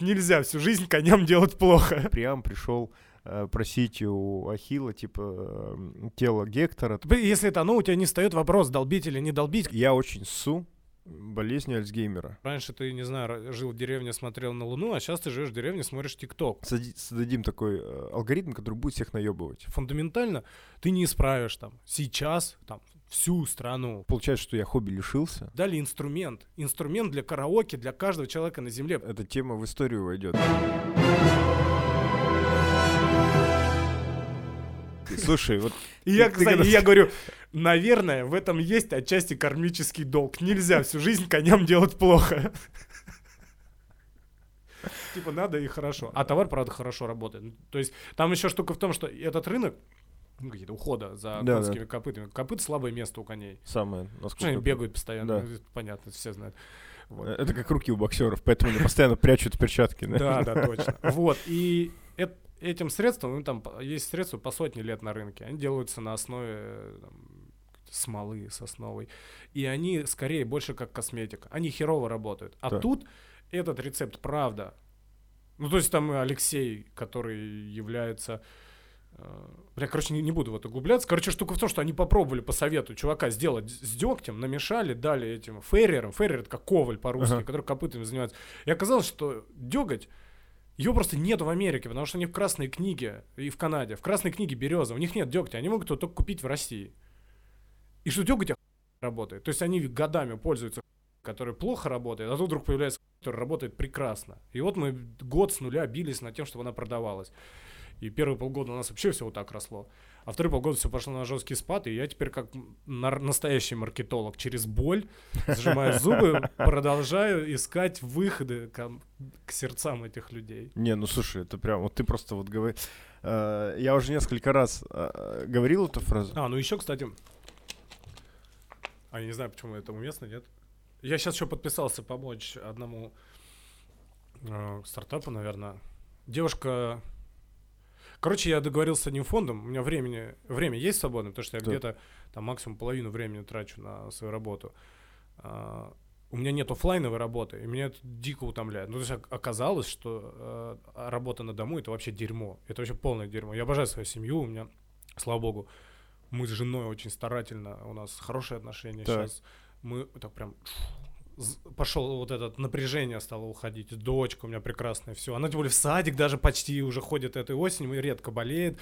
Нельзя всю жизнь коням делать плохо. Приам пришел э, просить у Ахила, типа, э, тело Гектора. Если это оно, у тебя не встает вопрос, долбить или не долбить. Я очень су болезнь Альцгеймера. Раньше ты, не знаю, жил в деревне, смотрел на Луну, а сейчас ты живешь в деревне, смотришь ТикТок. Создадим такой э, алгоритм, который будет всех наебывать. Фундаментально ты не исправишь там сейчас, там, всю страну. Получается, что я хобби лишился. Дали инструмент. Инструмент для караоке, для каждого человека на земле. Эта тема в историю войдет. Слушай, вот... И я, кстати, я говорю, наверное, в этом есть отчасти кармический долг. Нельзя всю жизнь коням делать плохо. Типа надо и хорошо. А товар, правда, хорошо работает. То есть там еще штука в том, что этот рынок, ну, какие-то ухода за да, конскими да. копытами. Копыт слабое место у коней. Самое. Насколько они бегают постоянно. Да. Понятно, все знают. Вот. Это как руки у боксеров, поэтому они постоянно прячут перчатки. Да, да, точно. Вот. И этим средством, ну, там есть средства по сотни лет на рынке. Они делаются на основе там, смолы сосновой. И они скорее больше как косметика. Они херово работают. А да. тут этот рецепт правда. Ну, то есть там Алексей, который является бля, короче, не, не буду в это углубляться. Короче, штука в том, что они попробовали по совету чувака сделать с дегтем, намешали, дали этим феррерам. Феррер — это как коваль по-русски, uh-huh. который копытами занимается. И оказалось, что деготь его просто нет в Америке, потому что они в Красной книге и в Канаде. В Красной книге береза, у них нет дегтя, они могут его только купить в России. И что деготь работает. То есть они годами пользуются который плохо работает, а тут вдруг появляется который работает прекрасно. И вот мы год с нуля бились над тем, чтобы она продавалась. И первые полгода у нас вообще все вот так росло. А вторые полгода все пошло на жесткий спад, и я теперь как настоящий маркетолог через боль, сжимая зубы, продолжаю искать выходы к, к сердцам этих людей. Не, ну слушай, это прям, вот ты просто вот говоришь... Э, я уже несколько раз э, говорил эту фразу. А, ну еще, кстати... А я не знаю, почему это уместно, нет? Я сейчас еще подписался помочь одному э, стартапу, наверное. Девушка Короче, я договорился с одним фондом, у меня времени, время есть свободное, потому что я да. где-то там максимум половину времени трачу на свою работу. А, у меня нет офлайновой работы, и меня это дико утомляет. Ну, то есть оказалось, что э, работа на дому это вообще дерьмо. Это вообще полное дерьмо. Я обожаю свою семью, у меня, слава богу, мы с женой очень старательно, у нас хорошие отношения. Так. Сейчас мы так прям пошел вот это напряжение стало уходить. Дочка у меня прекрасная, все. Она тем более в садик даже почти уже ходит этой осенью, редко болеет.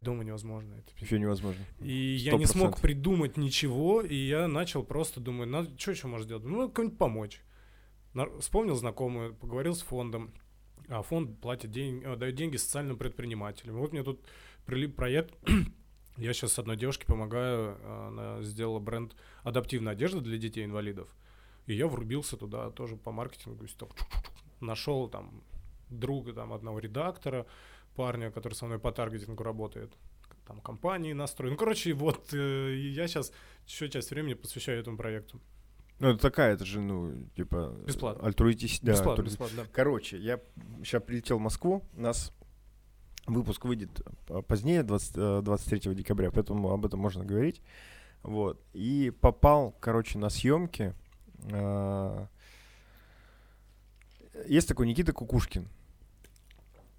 Дома невозможно. Это Еще невозможно. И 100%. я не смог придумать ничего, и я начал просто думать, надо, что еще можно сделать? Ну, кому-нибудь помочь. На, вспомнил знакомую, поговорил с фондом, а фонд платит день, э, дает деньги социальным предпринимателям. Вот мне тут прилип проект, я сейчас с одной девушке помогаю, она сделала бренд адаптивной одежды для детей-инвалидов. И я врубился туда тоже по маркетингу. Нашел там друга там одного редактора, парня, который со мной по таргетингу работает, там компании настроен. Ну, короче, вот э, я сейчас еще часть времени посвящаю этому проекту. Ну, это такая, это же, ну, типа... Бесплатно. Альтруитис... Да, бесплатно, альтруитис... бесплатно, да. Короче, я сейчас прилетел в Москву, у нас выпуск выйдет позднее, 20, 23 э, декабря, поэтому об этом можно говорить. Вот. И попал, короче, на съемки есть такой Никита Кукушкин.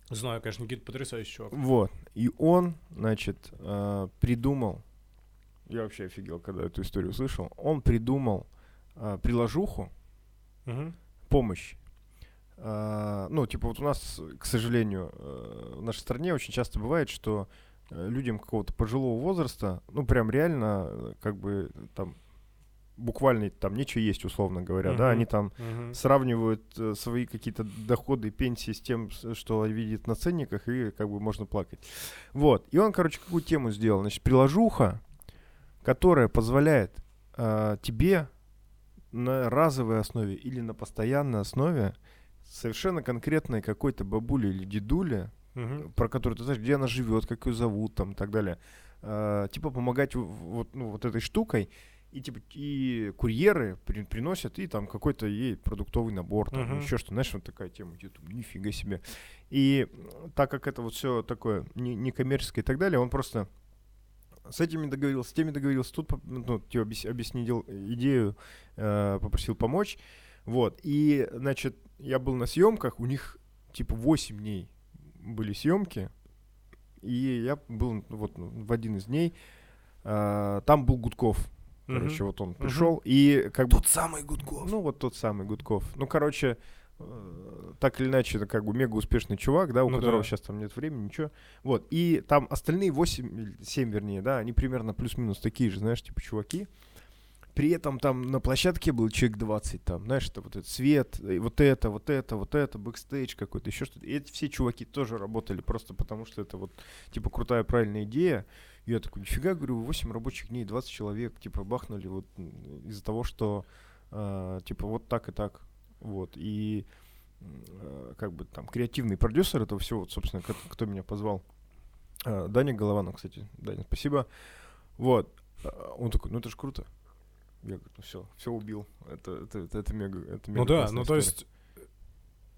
Знаю, конечно, Никита потрясающий чувак. Вот. И он, значит, а, придумал, я вообще офигел, когда эту историю услышал, он придумал а, приложуху, угу. помощь. Ну, типа вот у нас, к сожалению, э, в нашей стране очень часто бывает, что э, людям какого-то пожилого возраста, ну, прям реально, э, как бы там буквально там нечего есть, условно говоря, uh-huh. да, они там uh-huh. сравнивают э, свои какие-то доходы, пенсии с тем, что видят на ценниках, и как бы можно плакать. Вот, и он, короче, какую тему сделал? Значит, приложуха, которая позволяет э, тебе на разовой основе или на постоянной основе совершенно конкретной какой-то бабуле или дедуле, uh-huh. про которую ты знаешь, где она живет, как ее зовут, там, и так далее, э, типа помогать вот, ну, вот этой штукой, и типа и курьеры при, приносят и там какой-то ей продуктовый набор, там uh-huh. еще что, знаешь, вот такая тема, YouTube, нифига себе. И так как это вот все такое не, коммерческое и так далее, он просто с этими договорился, с теми договорился, тут ну, тебе объяснил идею, э, попросил помочь, вот. И значит я был на съемках, у них типа 8 дней были съемки, и я был вот в один из дней, э, там был Гудков, короче, вот он пришел, и как бы... Тот самый Гудков. Ну, вот тот самый Гудков. Ну, короче, э, так или иначе, это как бы мега успешный чувак, да, у ну, которого да. сейчас там нет времени, ничего. Вот, и там остальные 8, 7, вернее, да, они примерно плюс-минус такие же, знаешь, типа чуваки. При этом там на площадке был человек 20, там, знаешь, это вот этот свет, вот это, вот это, вот это, бэкстейдж какой-то, еще что-то. И эти все чуваки тоже работали просто потому, что это вот, типа, крутая, правильная идея. Я такой, нифига, говорю, 8 рабочих дней, 20 человек, типа, бахнули вот из-за того, что, э, типа, вот так и так. Вот, и э, как бы там креативный продюсер этого всего, вот, собственно, кто, кто меня позвал, э, Даня Голованов, кстати, Даня, спасибо. Вот, он такой, ну это же круто. Я говорю, ну все, все убил. Это, это, это, это мега, это мега Ну да, ну история. то есть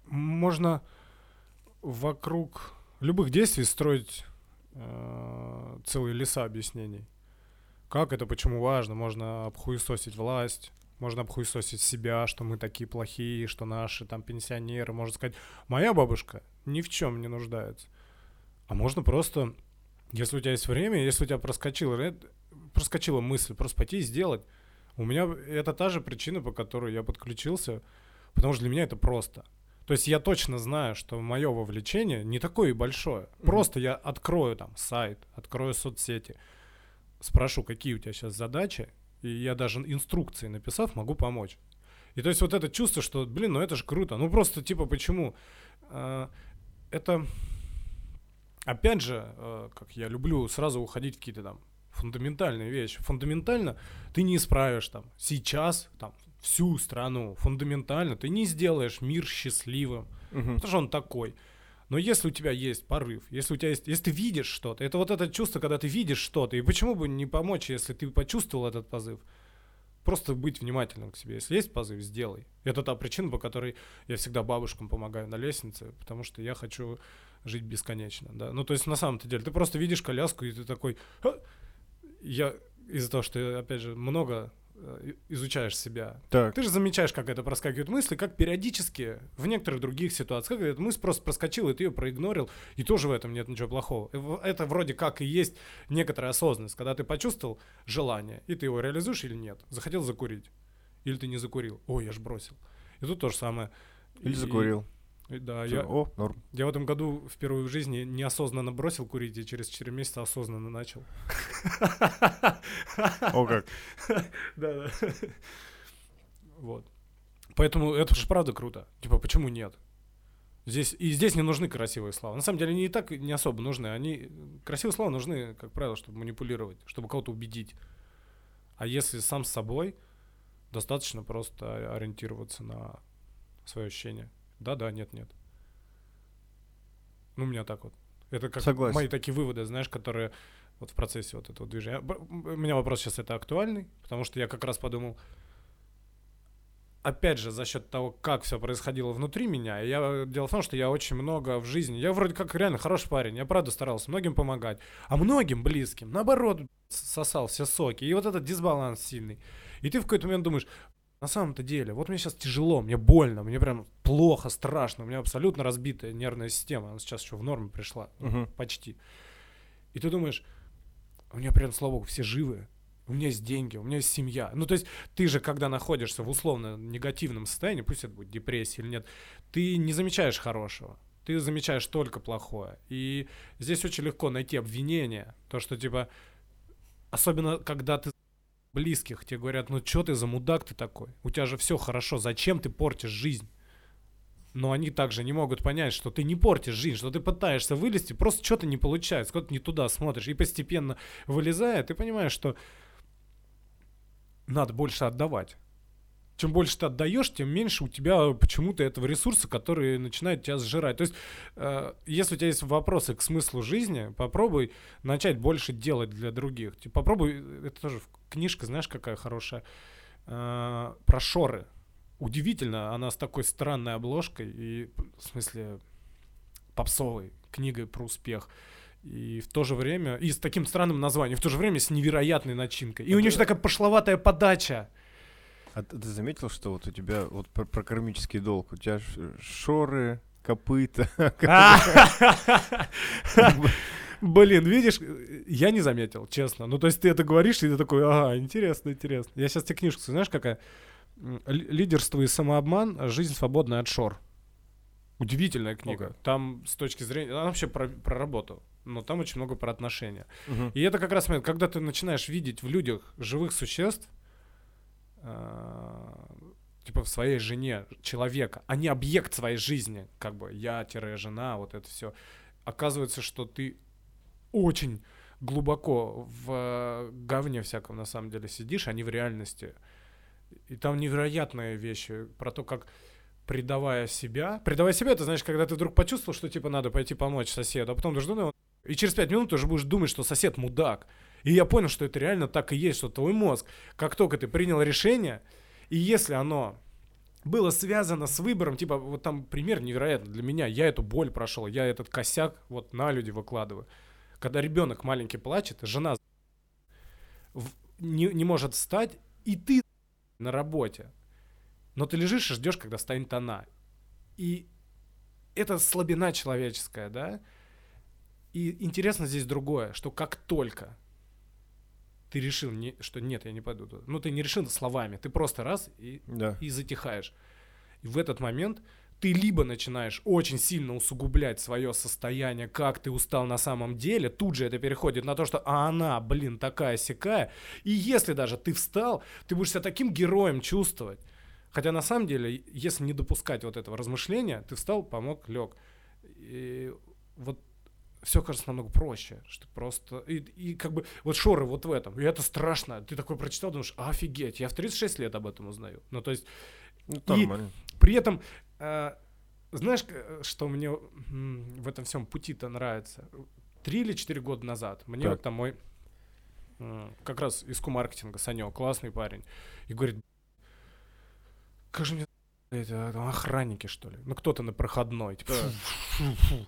можно вокруг любых действий строить э, целые леса объяснений. Как это, почему важно, можно обхуесосить власть, можно обхуесосить себя, что мы такие плохие, что наши там пенсионеры, можно сказать, моя бабушка ни в чем не нуждается. А можно просто, если у тебя есть время, если у тебя проскочила, проскочила мысль, просто пойти и сделать. У меня это та же причина, по которой я подключился, потому что для меня это просто. То есть я точно знаю, что мое вовлечение не такое большое. Mm-hmm. Просто я открою там сайт, открою соцсети, спрошу, какие у тебя сейчас задачи, и я даже инструкции написав, могу помочь. И то есть вот это чувство, что, блин, ну это же круто. Ну просто типа почему? А, это, опять же, а, как я люблю сразу уходить в какие-то там фундаментальная вещь. Фундаментально ты не исправишь там сейчас там всю страну. Фундаментально ты не сделаешь мир счастливым, угу. потому что он такой. Но если у тебя есть порыв, если у тебя есть, если ты видишь что-то, это вот это чувство, когда ты видишь что-то, и почему бы не помочь, если ты почувствовал этот позыв? Просто быть внимательным к себе. Если есть позыв, сделай. Это та причина, по которой я всегда бабушкам помогаю на лестнице, потому что я хочу жить бесконечно, да. Ну, то есть на самом-то деле, ты просто видишь коляску, и ты такой, я из-за того, что, опять же, много изучаешь себя. Так. Ты же замечаешь, как это проскакивают мысли, как периодически в некоторых других ситуациях, как эта мысль просто проскочила, и ты ее проигнорил, и тоже в этом нет ничего плохого. Это вроде как и есть некоторая осознанность, когда ты почувствовал желание, и ты его реализуешь или нет. Захотел закурить, или ты не закурил. Ой, я ж бросил. И тут то же самое. Или и, закурил. Да, я, О, норм. я в этом году впервые в жизни неосознанно бросил курить и через 4 месяца осознанно начал. О как. Да, да. Вот. Поэтому это же правда круто. Типа, почему нет? Здесь, и здесь не нужны красивые слова. На самом деле они и так не особо нужны. Они, красивые слова нужны, как правило, чтобы манипулировать, чтобы кого-то убедить. А если сам с собой, достаточно просто ориентироваться на свое ощущение. Да, да, нет, нет. Ну, у меня так вот. Это как Согласен. мои такие выводы, знаешь, которые вот в процессе вот этого движения. У меня вопрос сейчас это актуальный, потому что я как раз подумал, опять же, за счет того, как все происходило внутри меня, я, дело в том, что я очень много в жизни, я вроде как реально хороший парень, я правда старался многим помогать, а многим близким, наоборот, сосал все соки, и вот этот дисбаланс сильный. И ты в какой-то момент думаешь, на самом-то деле, вот мне сейчас тяжело, мне больно, мне прям плохо, страшно, у меня абсолютно разбитая нервная система, она сейчас еще в норму пришла, угу. почти. И ты думаешь, у меня прям, слава богу, все живы, у меня есть деньги, у меня есть семья. Ну, то есть ты же, когда находишься в условно негативном состоянии, пусть это будет депрессия или нет, ты не замечаешь хорошего, ты замечаешь только плохое. И здесь очень легко найти обвинение, то, что типа, особенно когда ты близких, тебе говорят, ну что ты за мудак ты такой? У тебя же все хорошо, зачем ты портишь жизнь? Но они также не могут понять, что ты не портишь жизнь, что ты пытаешься вылезти, просто что-то не получается, куда-то не туда смотришь. И постепенно вылезая, ты понимаешь, что надо больше отдавать чем больше ты отдаешь, тем меньше у тебя почему-то этого ресурса, который начинает тебя сжирать. То есть, э, если у тебя есть вопросы к смыслу жизни, попробуй начать больше делать для других. Типа, попробуй, это тоже книжка, знаешь, какая хорошая, э, про шоры. Удивительно, она с такой странной обложкой и, в смысле, попсовой книгой про успех. И в то же время, и с таким странным названием, в то же время с невероятной начинкой. И у нее еще такая пошловатая подача. А ты, заметил, что вот у тебя вот про, про кармический долг, у тебя шоры, копыта. Блин, видишь, я не заметил, честно. Ну, то есть ты это говоришь, и ты такой, ага, интересно, интересно. Я сейчас тебе книжку, знаешь, какая? Лидерство и самообман, жизнь свободная от шор. Удивительная книга. Okay. Там с точки зрения, она вообще про, про работу, но там очень много про отношения. Uh-huh. И это как раз момент, когда ты начинаешь видеть в людях живых существ, типа в своей жене человека, а не объект своей жизни, как бы я-жена, вот это все. Оказывается, что ты очень глубоко в говне всяком на самом деле сидишь, а не в реальности. И там невероятные вещи про то, как предавая себя. Предавая себя, это знаешь, когда ты вдруг почувствовал, что типа надо пойти помочь соседу, а потом ты жду, и через пять минут ты уже будешь думать, что сосед мудак. И я понял, что это реально так и есть, что твой мозг, как только ты принял решение, и если оно было связано с выбором, типа, вот там пример невероятный для меня, я эту боль прошел, я этот косяк вот на люди выкладываю. Когда ребенок маленький плачет, жена не, не может встать, и ты на работе. Но ты лежишь и ждешь, когда станет она. И это слабина человеческая, да? И интересно здесь другое, что как только ты решил, не, что нет, я не пойду туда. Ну, ты не решил словами, ты просто раз и, да. и затихаешь. И в этот момент ты либо начинаешь очень сильно усугублять свое состояние, как ты устал на самом деле, тут же это переходит на то, что а она, блин, такая сякая. И если даже ты встал, ты будешь себя таким героем чувствовать. Хотя на самом деле, если не допускать вот этого размышления, ты встал, помог, лег. И вот все кажется намного проще, что просто... И, и как бы вот шоры вот в этом. И это страшно. Ты такой прочитал, думаешь, офигеть, я в 36 лет об этом узнаю. Ну, то есть... Ну, и при этом, э, знаешь, что мне в этом всем пути-то нравится? Три или четыре года назад мне так. вот там мой э, как раз из маркетинга Санек, классный парень, и говорит, как же мне это, охранники, что ли? Ну, кто-то на проходной. Типа, фу, фу, фу.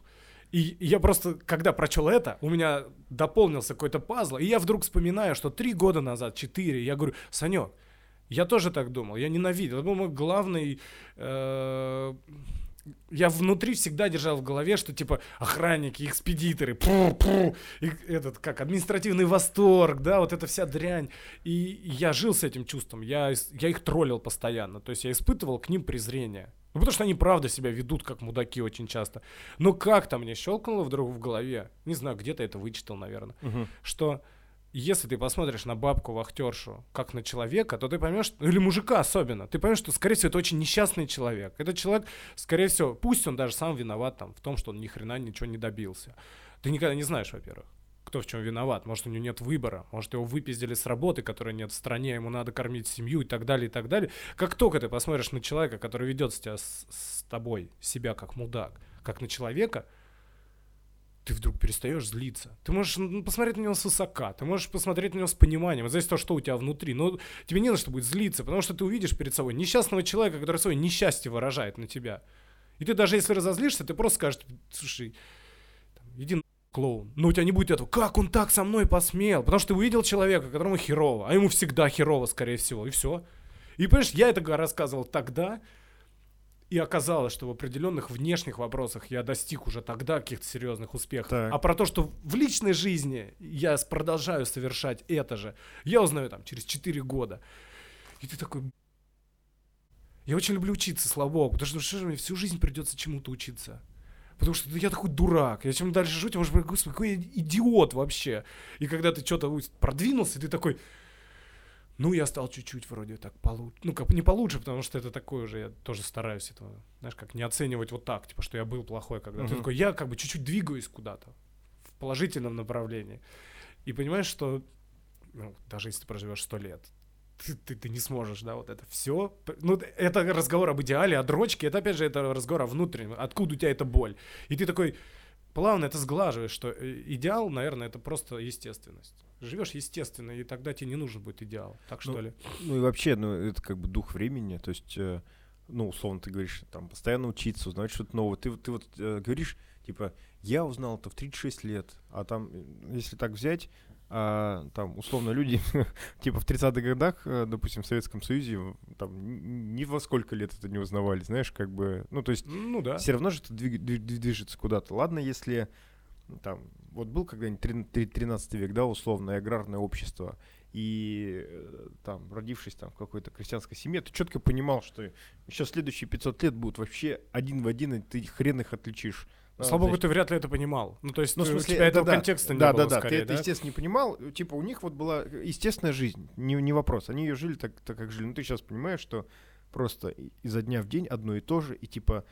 И я просто, когда прочел это, у меня дополнился какой-то пазл, и я вдруг вспоминаю, что три года назад, четыре, я говорю, Санек, я тоже так думал, я ненавидел. Это был мой главный... Э, я внутри всегда держал в голове, что типа охранники, экспедиторы, пу, пу, и этот как административный восторг, да, вот эта вся дрянь. И я жил с этим чувством, я, я их троллил постоянно, то есть я испытывал к ним презрение. Ну, потому что они правда себя ведут как мудаки очень часто. Но как-то мне щелкнуло вдруг в голове, не знаю, где-то это вычитал, наверное, угу. что если ты посмотришь на бабку-вахтершу как на человека, то ты поймешь, или мужика особенно, ты поймешь, что, скорее всего, это очень несчастный человек. Этот человек, скорее всего, пусть он даже сам виноват там, в том, что он ни хрена ничего не добился. Ты никогда не знаешь, во-первых кто в чем виноват. Может, у него нет выбора, может, его выпиздили с работы, которой нет в стране, ему надо кормить семью и так далее, и так далее. Как только ты посмотришь на человека, который ведет себя с, с тобой, себя как мудак, как на человека, ты вдруг перестаешь злиться. Ты можешь посмотреть на него с высока, ты можешь посмотреть на него с пониманием, от того, что у тебя внутри. Но тебе не на что будет злиться, потому что ты увидишь перед собой несчастного человека, который свое несчастье выражает на тебя. И ты даже если разозлишься, ты просто скажешь, слушай, там, иди клоун. Но у тебя не будет этого, как он так со мной посмел? Потому что ты увидел человека, которому херово, а ему всегда херово, скорее всего, и все. И понимаешь, я это рассказывал тогда, и оказалось, что в определенных внешних вопросах я достиг уже тогда каких-то серьезных успехов. Так. А про то, что в личной жизни я продолжаю совершать это же, я узнаю там через 4 года. И ты такой... Я очень люблю учиться, слава богу, потому что, что же мне всю жизнь придется чему-то учиться. Потому что я такой дурак. Я чем дальше живу, тем больше, господи, какой идиот вообще. И когда ты что-то продвинулся, ты такой, ну, я стал чуть-чуть вроде так получше. Ну, как не получше, потому что это такое уже, я тоже стараюсь этого, знаешь, как не оценивать вот так, типа, что я был плохой когда. Uh-huh. Ты такой, я как бы чуть-чуть двигаюсь куда-то в положительном направлении. И понимаешь, что ну, даже если ты проживешь сто лет, ты, ты, ты не сможешь, да, вот это все. Ну, это разговор об идеале, о дрочке, это опять же это разговор о внутреннем, откуда у тебя эта боль. И ты такой плавно это сглаживаешь, что э, идеал, наверное, это просто естественность. Живешь естественно, и тогда тебе не нужен будет идеал. Так ну, что ли? Ну и вообще, ну это как бы дух времени, то есть, э, ну, условно ты говоришь, там, постоянно учиться, узнавать что-то новое. Ты, ты вот э, говоришь, типа, я узнал это в 36 лет, а там, если так взять, а там, условно, люди, типа, в 30-х годах, э, допустим, в Советском Союзе, там, ни во сколько лет это не узнавали, знаешь, как бы, ну, то есть, ну, да. все равно же это двиг, движется куда-то. Ладно, если, там, вот был когда-нибудь 13 век, да, условно, аграрное общество, и э, там, родившись там в какой-то крестьянской семье, ты четко понимал, что еще следующие 500 лет будут вообще один в один, и ты хрен их отличишь Слава богу, ты вряд ли это понимал. Ну, то есть, ну, в смысле, у тебя этого да, контекста не да, было, Да, да, скорее, ты это, естественно, не понимал. Типа, у них вот была естественная жизнь, не, не вопрос. Они ее жили так, так, как жили. Ну, ты сейчас понимаешь, что просто изо дня в день одно и то же, и типа,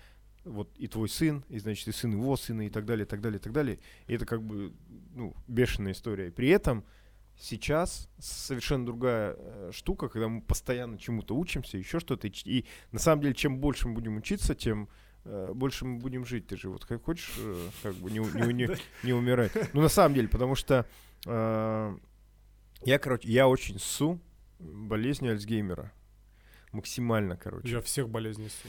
вот и твой сын, и, значит, и сын его сына, и так далее, и так далее, и так далее. И это как бы, ну, бешеная история. И при этом сейчас совершенно другая э, штука, когда мы постоянно чему-то учимся, еще что-то. И, и на самом деле, чем больше мы будем учиться, тем Э, больше мы будем жить. Ты же вот как хочешь, э, как бы не, не, не, не умирать. Ну, на самом деле, потому что э, я, короче, я очень су болезни Альцгеймера. Максимально, короче. Я всех болезней су.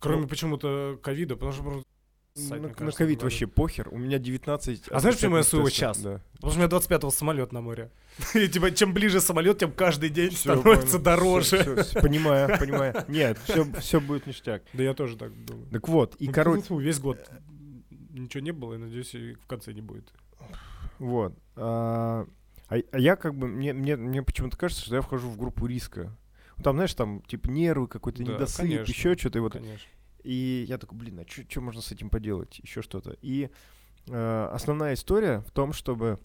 Кроме ну, почему-то ковида, потому что Сайт, на, кажется, на ковид вообще похер. У меня 19... А знаешь, почему я сую сейчас? Да. Потому что у меня 25-го самолет на море. И типа, чем ближе самолет, тем каждый день все, становится понял. дороже. Все, все, понимаю, понимаю. Нет, все, все будет ништяк. Да я тоже так думаю. Так вот, и ну, короче... Весь год ничего не было, и надеюсь, и в конце не будет. Вот. А, а, а я как бы, мне, мне, мне почему-то кажется, что я вхожу в группу риска. Там, знаешь, там, типа, нервы, какой-то да, недосып, еще что-то. И вот конечно. И я такой, блин, а что можно с этим поделать? Еще что-то. И э, основная история в том, чтобы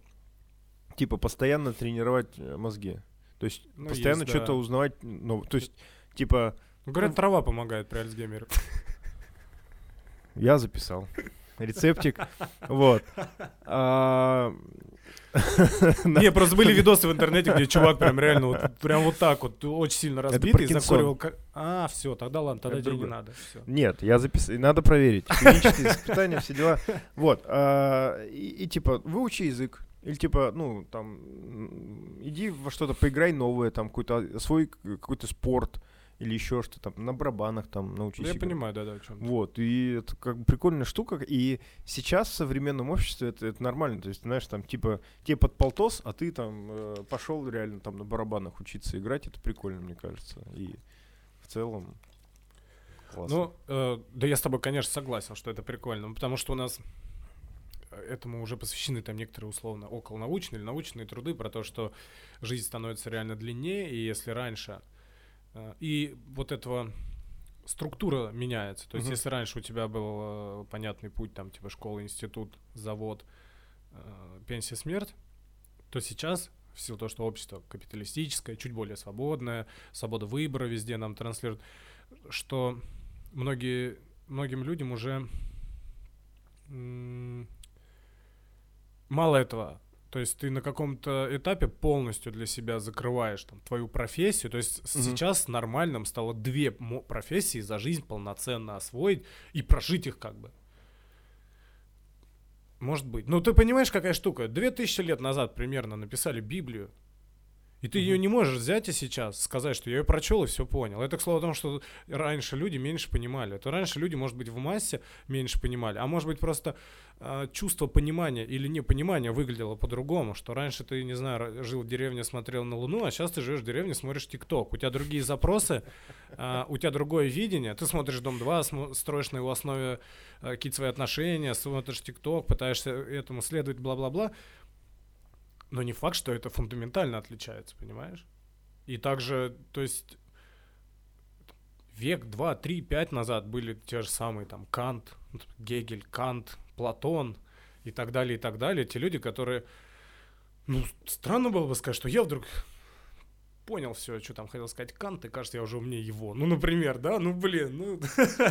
типа постоянно тренировать э, мозги. То есть ну, постоянно есть, что-то да. узнавать. Ну, то есть, типа. Ну, говорят, трава помогает при Альцгеймере. Я записал. Рецептик. Вот. А, не, просто были видосы в интернете, где чувак прям реально вот прям вот так вот очень сильно разбитый, закуривал. А, все, тогда ладно, тогда не надо. Нет, я записал, надо проверить. Клинические испытания, все дела. Вот. А, и типа, выучи язык. Или типа, ну, там, иди во что-то, поиграй новое, там, какой-то свой какой-то спорт или еще что-то, там, на барабанах там научись. Я играть. понимаю, да-да, о чем Вот, и это как бы прикольная штука, и сейчас в современном обществе это, это нормально, то есть, знаешь, там, типа, тебе под полтос, а ты там э, пошел реально там на барабанах учиться играть, это прикольно, мне кажется, и в целом классно. Ну, э, да я с тобой, конечно, согласен, что это прикольно, потому что у нас этому уже посвящены там некоторые условно околонаучные или научные труды про то, что жизнь становится реально длиннее, и если раньше Э, и вот этого структура меняется. То есть, uh-huh. если раньше у тебя был э, понятный путь, там, типа школа, институт, завод, э, пенсия, смерть, то сейчас, в силу того, что общество капиталистическое, чуть более свободное, свобода выбора везде нам транслирует, что многие, многим людям уже мало этого то есть ты на каком-то этапе полностью для себя закрываешь там твою профессию. То есть mm-hmm. сейчас нормальным стало две профессии за жизнь полноценно освоить и прожить их как бы. Может быть. Ну ты понимаешь, какая штука? Две тысячи лет назад примерно написали Библию. И ты угу. ее не можешь взять и сейчас сказать, что я ее прочел и все понял. Это к слову о том, что раньше люди меньше понимали. Это раньше люди, может быть, в массе меньше понимали, а может быть просто э, чувство понимания или непонимания выглядело по-другому. Что раньше ты, не знаю, жил в деревне, смотрел на Луну, а сейчас ты живешь в деревне, смотришь ТикТок. У тебя другие запросы, э, у тебя другое видение. Ты смотришь Дом 2, строишь на его основе э, какие-то свои отношения, смотришь ТикТок, пытаешься этому следовать, бла-бла-бла. Но не факт, что это фундаментально отличается, понимаешь? И также, то есть, век, два, три, пять назад были те же самые там Кант, Гегель, Кант, Платон и так далее, и так далее. Те люди, которые, ну, странно было бы сказать, что я вдруг понял все, что там хотел сказать Кант, и кажется, я уже умнее его. Ну, например, да, ну, блин, ну,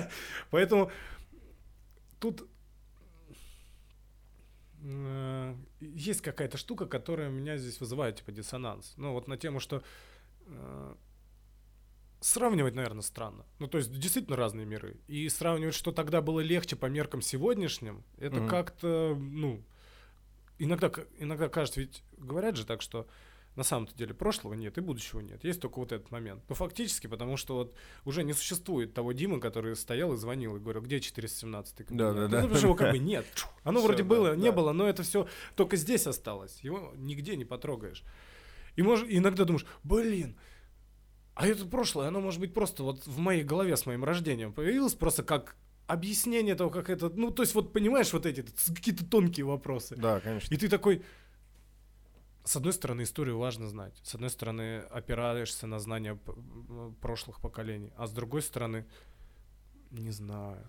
поэтому тут есть какая-то штука, которая меня здесь вызывает, типа, диссонанс. Ну, вот на тему, что э, сравнивать, наверное, странно. Ну, то есть, действительно разные миры. И сравнивать, что тогда было легче по меркам сегодняшним, это mm-hmm. как-то, ну, иногда, иногда кажется, ведь говорят же так, что На самом-то деле прошлого нет и будущего нет. Есть только вот этот момент. Ну, фактически, потому что вот уже не существует того Димы, который стоял и звонил и говорил, где 417 кабинет? Да, да, ну, да. потому что его как бы нет. Оно Всё, вроде да, было, да. не было, но это все только здесь осталось. Его нигде не потрогаешь. И может, иногда думаешь, блин, а это прошлое, оно может быть просто вот в моей голове с моим рождением появилось просто как объяснение того, как это, ну, то есть вот понимаешь вот эти какие-то тонкие вопросы. Да, конечно. И ты такой, с одной стороны, историю важно знать, с одной стороны, опираешься на знания прошлых поколений, а с другой стороны, не знаю,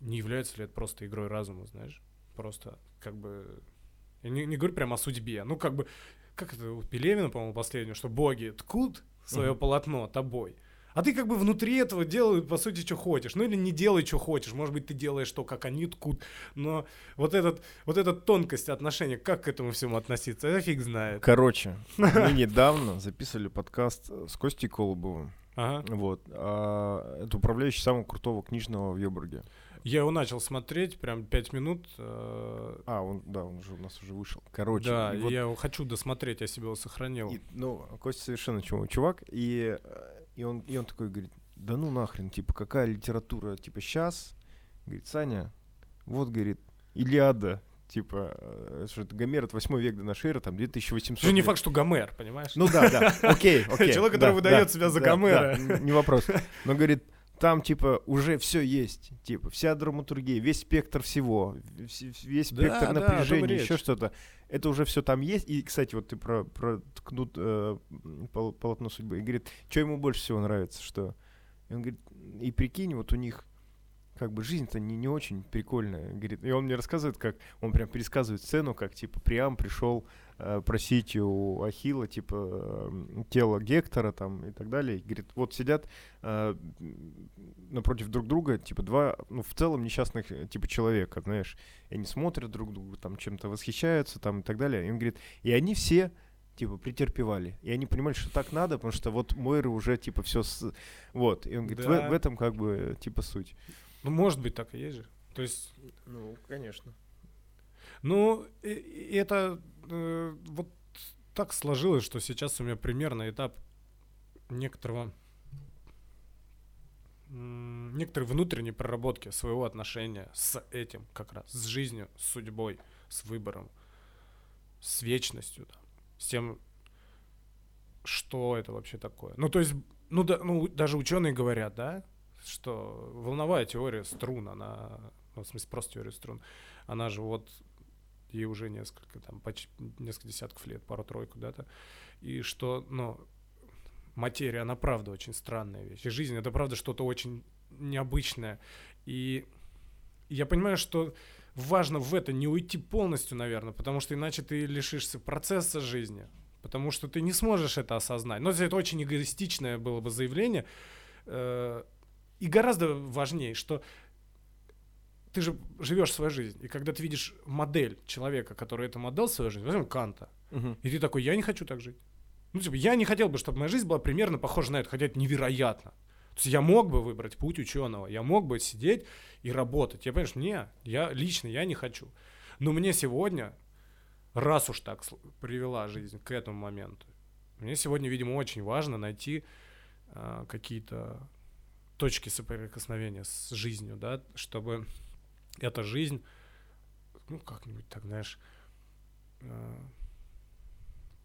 не является ли это просто игрой разума, знаешь? Просто как бы... Я не, не говорю прямо о судьбе, ну как бы, как это у Пелевина, по-моему, последнее, что боги ткут свое Мгм. полотно тобой, а ты как бы внутри этого делай, по сути, что хочешь. Ну или не делай, что хочешь. Может быть, ты делаешь то, как они ткут. Но вот, этот, вот эта тонкость отношения, как к этому всему относиться, это фиг знает. Короче, мы недавно записывали подкаст с Костей Колобовым. Ага. Вот. а, это управляющий самого крутого книжного в Йобурге. Я его начал смотреть, прям пять минут. э, А, он, да, он же у нас уже вышел. Короче, да, и вот я его хочу досмотреть, я себе его сохранил. И, ну, Костя совершенно чувак, и, э, и, он, и он такой говорит, да ну нахрен, типа, какая литература, типа, сейчас? Говорит, Саня, вот, говорит, Илиада, типа, э, что это Гомер от 8 века до нашей эры, там, 2800 Слушай, не факт, что Гомер, понимаешь? Ну да, да, окей, окей. Человек, который выдает да, себя за Гомера. не вопрос. Но говорит, там, типа, уже все есть. Типа, вся драматургия, весь спектр всего, вс- весь Да, спектр да, напряжения, речь. еще что-то. Это уже все там есть. И, кстати, вот ты про, про ткнут э, пол- полотно судьбы. И говорит, что ему больше всего нравится, что... И он говорит, и прикинь, вот у них как бы жизнь-то не, не очень прикольная. Говорит, и он мне рассказывает, как он прям пересказывает сцену, как типа Приам пришел просить у Ахила типа э, тело Гектора там и так далее. И говорит, вот сидят э, напротив друг друга, типа два, ну в целом несчастных э, типа человека, знаешь, и они смотрят друг друга, там чем-то восхищаются там и так далее. И он говорит, и они все типа претерпевали. И они понимали, что так надо, потому что вот Мойры уже типа все с... Вот. И он говорит, в- Да. в, этом как бы типа суть. Ну, может быть, так и есть же. То есть, Ну, конечно. Ну, это э, вот так сложилось, что сейчас у меня примерно этап некоторого некоторой внутренней проработки своего отношения с этим как раз, с жизнью, с судьбой, с выбором, с вечностью, там, с тем, что это вообще такое. Ну, то есть, ну, да, ну даже ученые говорят, да, что волновая теория струн, она, ну, в смысле, просто теория струн, она же вот ей уже несколько, там, почти несколько десятков лет, пару-тройку, да-то, и что, ну, материя, она правда очень странная вещь, и жизнь — это правда что-то очень необычное, и я понимаю, что важно в это не уйти полностью, наверное, потому что иначе ты лишишься процесса жизни, потому что ты не сможешь это осознать. Но это очень эгоистичное было бы заявление, э, и гораздо важнее, что ты же живешь свою жизнь, и когда ты видишь модель человека, который этому отдал свою жизнь, возьмем Канта, и ты такой, я не хочу так жить. Ну, типа, я не хотел бы, чтобы моя жизнь была примерно похожа на это, хотя это невероятно. То есть я мог бы выбрать путь ученого, я мог бы сидеть и работать. Я понимаешь, не, я лично, я не хочу. Но мне сегодня, раз уж так привела жизнь к этому моменту, мне сегодня, видимо, очень важно найти а, какие-то точки соприкосновения с жизнью, да, чтобы эта жизнь, ну, как-нибудь так, знаешь, э,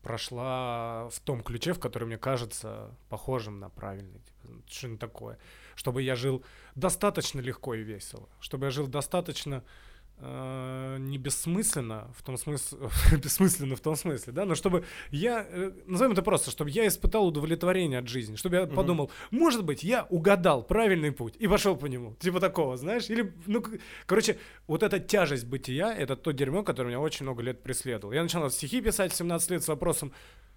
прошла в том ключе, в который мне кажется похожим на правильный, типа, что-нибудь такое. Чтобы я жил достаточно легко и весело, чтобы я жил достаточно не бессмысленно в том смысле, бессмысленно в том смысле, да, но чтобы я, э, назовем это просто, чтобы я испытал удовлетворение от жизни, чтобы я Мгм. подумал, может быть, я угадал правильный путь и пошел по нему, типа такого, знаешь, или, ну, короче, вот эта тяжесть бытия, это то дерьмо, которое меня очень много лет преследовало. Я начал стихи писать в 17 лет с вопросом,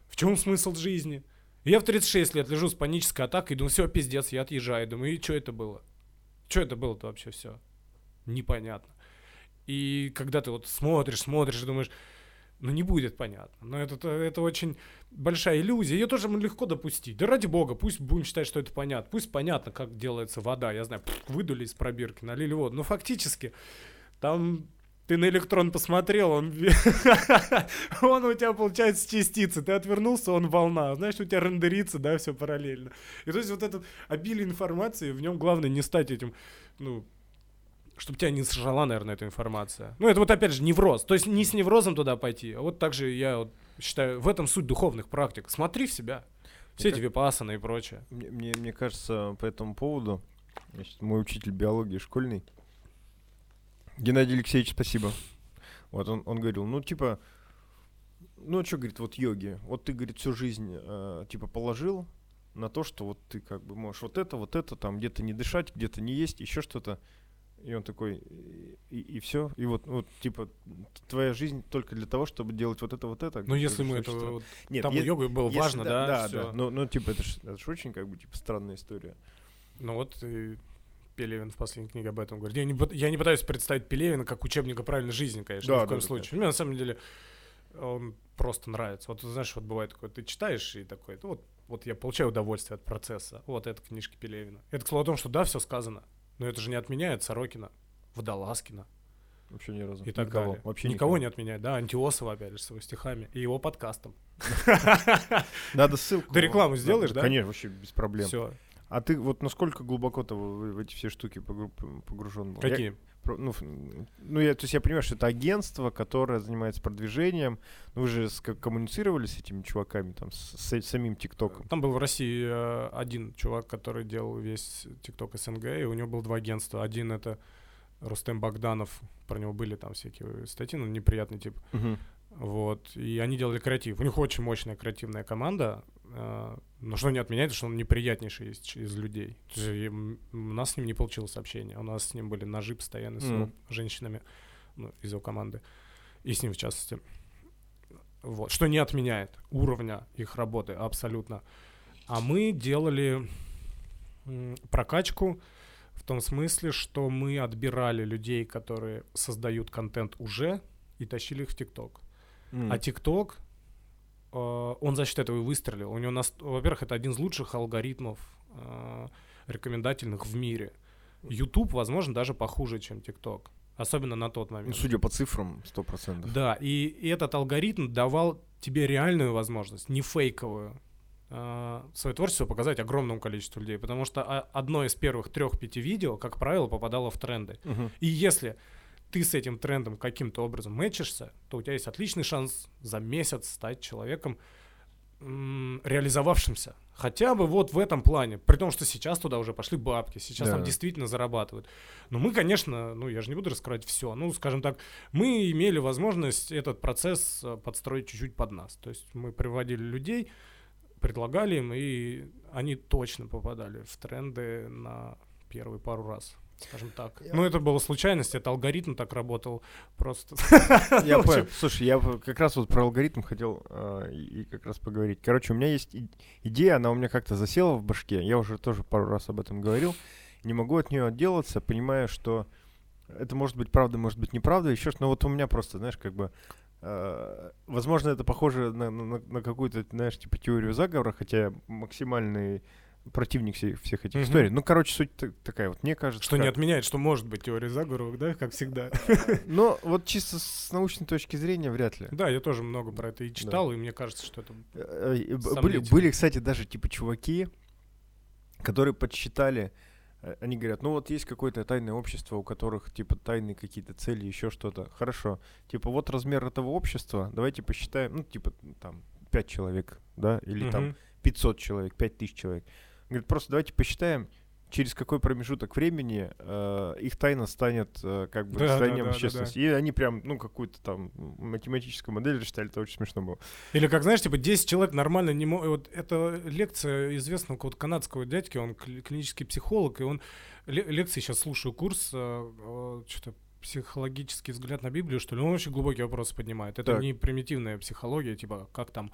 в чем смысл жизни? И я в 36 лет лежу с панической атакой и думаю, все, пиздец, я отъезжаю. Думаю, и что это было? Что это было-то вообще все? Непонятно. И когда ты вот смотришь, смотришь думаешь, ну не будет понятно. Но это, это очень большая иллюзия. Ее тоже легко допустить. Да ради бога, пусть будем считать, что это понятно. Пусть понятно, как делается вода. Я знаю, пф, выдули из пробирки, налили воду. Но фактически там ты на электрон посмотрел, он, он у тебя получается частицы, ты отвернулся, он волна, знаешь, у тебя рендерится, да, все параллельно. И то есть вот этот обилие информации, в нем главное не стать этим, ну, чтобы тебя не сжала, наверное, эта информация. Ну, это вот опять же невроз. То есть не с неврозом туда пойти, а вот также я вот считаю, в этом суть духовных практик. Смотри в себя. Все эти випасаны и прочее. Мне, мне, мне кажется, по этому поводу, значит, мой учитель биологии школьный, Геннадий Алексеевич, спасибо. Вот он, он говорил, ну, типа, ну, что, говорит, вот йоги, вот ты, говорит, всю жизнь, э, типа, положил на то, что вот ты как бы можешь вот это, вот это, там, где-то не дышать, где-то не есть, еще что-то. И он такой, и, и все. И вот, вот, типа, твоя жизнь только для того, чтобы делать вот это, вот это. Ну, если мы это... Вот, Нет, там е- йога было если, важно, да? Да, да. Ну, ну, типа, это же это очень, как бы, типа, странная история. Ну вот, и Пелевин в последней книге об этом говорит. Я не, я не пытаюсь представить Пелевина как учебника правильной жизни, конечно, да, ни в коем да, случае. Да. Мне на самом деле он просто нравится. Вот знаешь, вот бывает такое, ты читаешь и такой, ну вот, вот я получаю удовольствие от процесса. Вот это книжки Пелевина. Это к слову о том, что да, все сказано, но это же не отменяет Сорокина, Водолазкина. Вообще ни разу. И так никого. далее. Вообще никого, никого не отменяет, да. Антиосова, опять же, с его стихами и его подкастом. Надо ссылку. Ты рекламу сделаешь, да? Конечно, вообще без проблем. Все. А ты вот насколько глубоко-то в, в эти все штуки погружен был? Какие? Ну, ну, я, то есть я понимаю, что это агентство, которое занимается продвижением. Ну, вы же с, коммуницировали с этими чуваками, там, с, с самим ТикТоком? Там был в России э, один чувак, который делал весь ТикТок СНГ, и у него было два агентства. Один это Рустем Богданов, про него были там всякие статьи, ну, неприятный тип. Uh-huh. Вот, и они делали креатив. У них очень мощная креативная команда, но что не отменяет, что он неприятнейший из, из людей. Есть, у нас с ним не получилось общение. У нас с ним были ножи постоянно с mm. его женщинами ну, из его команды. И с ним, в частности. Вот. Что не отменяет уровня их работы абсолютно. А мы делали прокачку в том смысле, что мы отбирали людей, которые создают контент уже, и тащили их в ТикТок. Mm. А ТикТок он за счет этого и выстрелил. У него, нас, во-первых, это один из лучших алгоритмов э, рекомендательных в мире. YouTube, возможно, даже похуже, чем TikTok. Особенно на тот момент. Ну, судя по цифрам, 100%. Да, и, и этот алгоритм давал тебе реальную возможность, не фейковую, э, свое творчество показать огромному количеству людей. Потому что одно из первых трех-пяти видео, как правило, попадало в тренды. Угу. И если ты с этим трендом каким-то образом мэчишься, то у тебя есть отличный шанс за месяц стать человеком реализовавшимся. Хотя бы вот в этом плане. При том, что сейчас туда уже пошли бабки, сейчас да. там действительно зарабатывают. Но мы, конечно, ну я же не буду раскрывать все. Ну, скажем так, мы имели возможность этот процесс э, подстроить чуть-чуть под нас. То есть мы приводили людей, предлагали им, и они точно попадали в тренды на первый пару раз скажем так. Я... Ну, это была случайность, это алгоритм так работал просто. Я понял. Слушай, я как раз вот про алгоритм хотел э, и как раз поговорить. Короче, у меня есть идея, она у меня как-то засела в башке. Я уже тоже пару раз об этом говорил. Не могу от нее отделаться, понимая, что это может быть правда, может быть неправда, еще что. Но вот у меня просто, знаешь, как бы Uh, возможно, это похоже на, на, на какую-то, знаешь, типа теорию заговора, хотя максимальный противник всех, всех этих mm-hmm. историй. Ну, короче, суть такая вот, мне кажется. Что как... не отменяет, что может быть теория заговора, да, как всегда. Но вот чисто с научной точки зрения вряд ли. Да, я тоже много про это и читал, да. и мне кажется, что это э, э, были, были, кстати, даже типа чуваки, которые подсчитали, э, они говорят, ну вот есть какое-то тайное общество, у которых типа тайные какие-то цели, еще что-то. Хорошо. Типа вот размер этого общества, давайте посчитаем, ну типа там 5 человек, да, или там 500 человек, 5000 человек. Говорит, просто давайте посчитаем, через какой промежуток времени э, их тайна станет э, как бы да, состоянием да, да, общественности. Да, да. И они прям, ну, какую-то там математическую модель рассчитали, это очень смешно было. Или как, знаешь, типа 10 человек нормально не могут... Вот это лекция известного какого-то канадского дядьки, он клинический психолог, и он... Лекции сейчас слушаю, курс, э, э, что-то психологический взгляд на Библию, что ли, он очень глубокие вопросы поднимает. Это так. не примитивная психология, типа, как там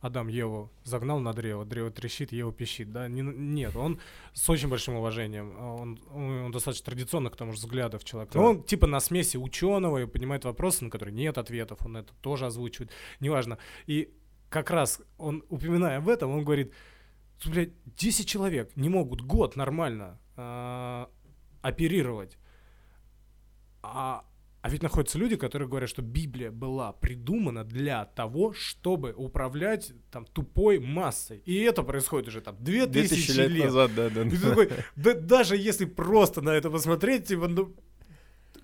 Адам Еву загнал на древо, древо трещит, Ева пищит, да? Не, нет, он с очень большим уважением, он, он, он достаточно традиционно к тому же взглядов человек. Но он типа на смеси ученого и понимает вопросы, на которые нет ответов, он это тоже озвучивает, неважно. И как раз он, упоминая об этом, он говорит, блядь, 10 человек не могут год нормально э, оперировать, а А ведь находятся люди, которые говорят, что Библия была придумана для того, чтобы управлять там тупой массой. И это происходит уже там 2000 лет, лет назад, да, да. И да. Такой, да. Даже если просто на это посмотреть, типа, ну,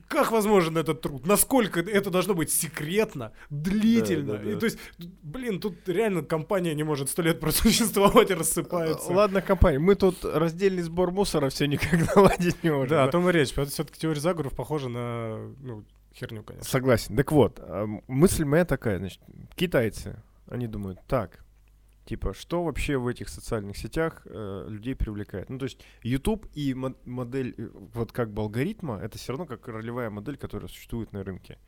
как возможен этот труд? Насколько это должно быть секретно, длительно? Да, да, да. И, то есть, блин, тут реально компания не может сто лет просуществовать и рассыпается. Ладно, компания, мы тут раздельный сбор мусора все никак наладить не можем. Да, о том и речь. Это все-таки теория заговоров похожа на ну, херню, конечно. Согласен. Так вот, а, мысль моя такая, значит, китайцы, они думают, так, Типа, что вообще в этих социальных сетях э, людей привлекает? Ну, то есть YouTube и мо- модель, э, вот как бы алгоритма, это все равно как ролевая модель, которая существует на рынке.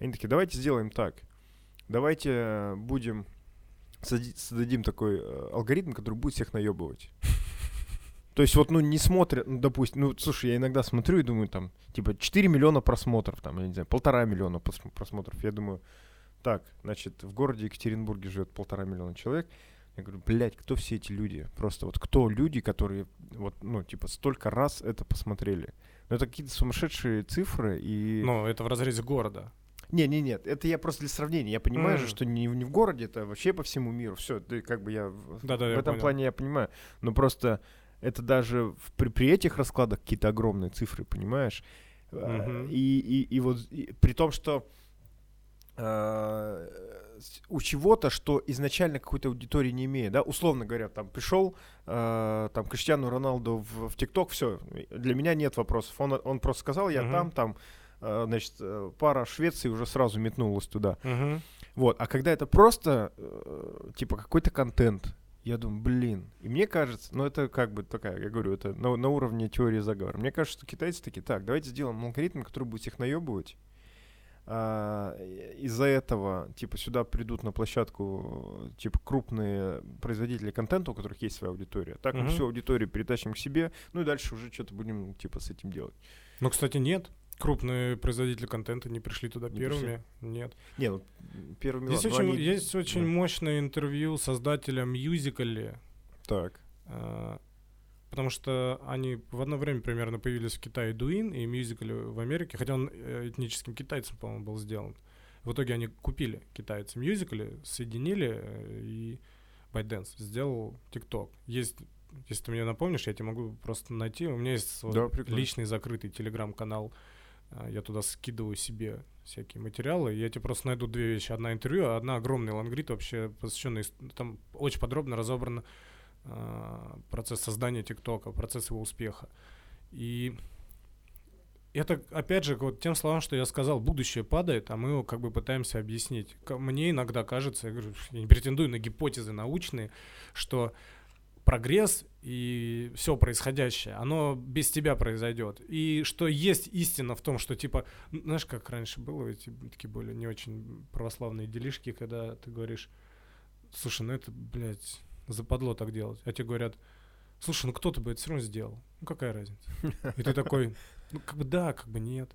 Они такие, давайте сделаем так. Давайте будем создадим такой э, алгоритм, который будет всех наебывать. То есть вот, ну, не смотрят, ну, допустим, ну, слушай, я иногда смотрю и думаю, там, типа, 4 миллиона просмотров, там, я не знаю, полтора миллиона просмотров. Я думаю, так, значит, в городе Екатеринбурге живет полтора миллиона человек, я говорю, блядь, кто все эти люди? Просто вот кто люди, которые вот, ну, типа, столько раз это посмотрели? Ну, это какие-то сумасшедшие цифры и... Ну, это в разрезе города. Не, не, нет, это я просто для сравнения. Я понимаю mm. же, что не, не в городе, это вообще по всему миру. Все, ты как бы я да, да, в я этом понял. плане я понимаю. Но просто это даже в, при, при этих раскладах какие-то огромные цифры, понимаешь? Mm-hmm. И, и, и вот и, при том, что э, у чего-то, что изначально какой-то аудитории не имеет, да, условно говоря, там пришел э, там Криштиану Роналду в ТикТок, все, для меня нет вопросов, он, он просто сказал, я uh-huh. там, там, э, значит, э, пара Швеции уже сразу метнулась туда, uh-huh. вот, а когда это просто, э, типа, какой-то контент, я думаю, блин, и мне кажется, ну это как бы такая, я говорю, это на, на уровне теории заговора, мне кажется, что китайцы такие, так, давайте сделаем алгоритм, который будет всех наебывать, из-за этого, типа, сюда придут на площадку, типа, крупные производители контента, у которых есть своя аудитория. Так мы всю аудиторию перетащим к себе, ну и дальше уже что-то будем, типа, с этим делать. Ну, кстати, нет. Крупные производители контента не пришли туда не первыми. Пришли. Нет. Не, ну, первыми Есть очень, они... есть очень да. мощное интервью создателя Мюзикали. Так. А, потому что они в одно время примерно появились в Китае Дуин и мюзикл в Америке, хотя он э, этническим китайцем, по-моему, был сделан. В итоге они купили китайцы мюзикли, соединили, э, и ByteDance сделал TikTok. Есть, если ты мне напомнишь, я тебе могу просто найти. У меня есть да, вот личный закрытый телеграм-канал. Э, я туда скидываю себе всякие материалы. Я тебе просто найду две вещи. Одна интервью, а одна огромный лангрид вообще посвященный. Там очень подробно разобрано процесс создания ТикТока, процесс его успеха. И это, опять же, вот тем словам, что я сказал, будущее падает, а мы его как бы пытаемся объяснить. Мне иногда кажется, я, говорю, я не претендую на гипотезы научные, что прогресс и все происходящее, оно без тебя произойдет. И что есть истина в том, что типа, знаешь, как раньше было, эти такие были не очень православные делишки, когда ты говоришь, слушай, ну это, блядь, западло так делать. А тебе говорят, слушай, ну кто-то бы это все равно сделал. Ну какая разница? И ты такой, ну как бы да, как бы нет.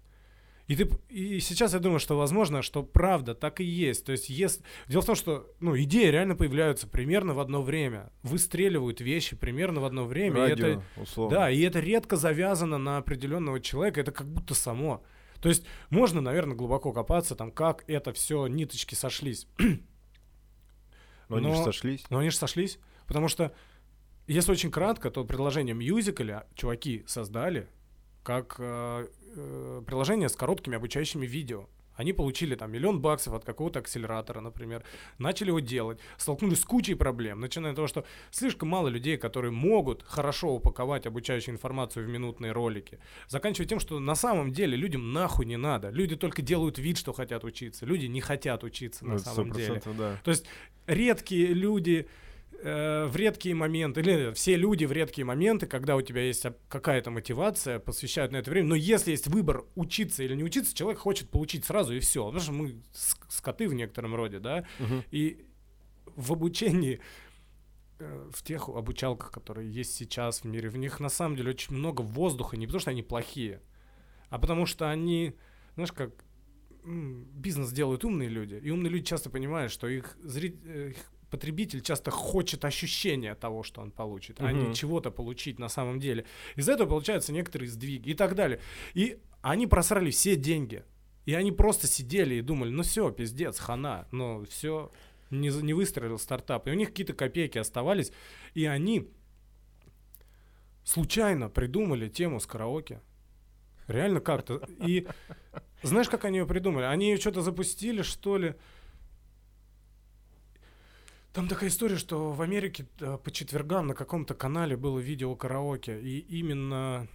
И, ты, и сейчас я думаю, что возможно, что правда так и есть. То есть есть... Дело в том, что ну, идеи реально появляются примерно в одно время. Выстреливают вещи примерно в одно время. Радио, и это, условно. Да, и это редко завязано на определенного человека. Это как будто само. То есть можно, наверное, глубоко копаться, там, как это все ниточки сошлись. Но, но они же сошлись. Но они же сошлись, потому что, если очень кратко, то предложение мюзикля чуваки создали как э, э, приложение с короткими обучающими видео. Они получили там миллион баксов от какого-то акселератора, например, начали его делать, столкнулись с кучей проблем, начиная от того, что слишком мало людей, которые могут хорошо упаковать обучающую информацию в минутные ролики, заканчивая тем, что на самом деле людям нахуй не надо. Люди только делают вид, что хотят учиться. Люди не хотят учиться на ну, самом деле. Да. То есть редкие люди э, в редкие моменты, или все люди в редкие моменты, когда у тебя есть какая-то мотивация, посвящают на это время. Но если есть выбор учиться или не учиться, человек хочет получить сразу и все. Потому что мы скоты в некотором роде, да. Угу. И в обучении э, в тех обучалках, которые есть сейчас в мире, в них на самом деле очень много воздуха, не потому что они плохие, а потому что они, знаешь, как бизнес делают умные люди, и умные люди часто понимают, что их, зритель, э, их потребитель часто хочет ощущения того, что он получит, uh-huh. а не чего-то получить на самом деле. Из-за этого получаются некоторые сдвиги и так далее. И они просрали все деньги. И они просто сидели и думали, ну все, пиздец, хана, ну все, не, не выстрелил стартап. И у них какие-то копейки оставались, и они случайно придумали тему с караоке. Реально как-то. И знаешь, как они ее придумали? Они ее что-то запустили, что ли? Там такая история, что в Америке по четвергам на каком-то канале было видео караоке, и именно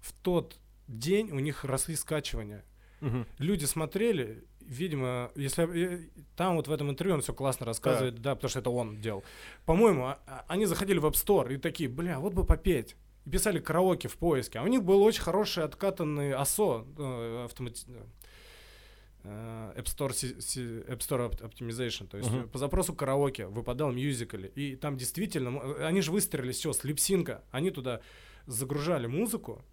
в тот день у них росли скачивания. Угу. Люди смотрели, видимо, если там вот в этом интервью он все классно рассказывает, да, да потому что это он делал. По-моему, а, а, они заходили в App Store и такие, бля, вот бы попеть. И писали караоке в поиске. А у них был очень хороший откатанный ASO, э, автомати... Э, App Store, App Store Optimization, то есть uh-huh. по запросу караоке выпадал мюзикли, и там действительно, они же выстрелили все с липсинка, они туда загружали музыку,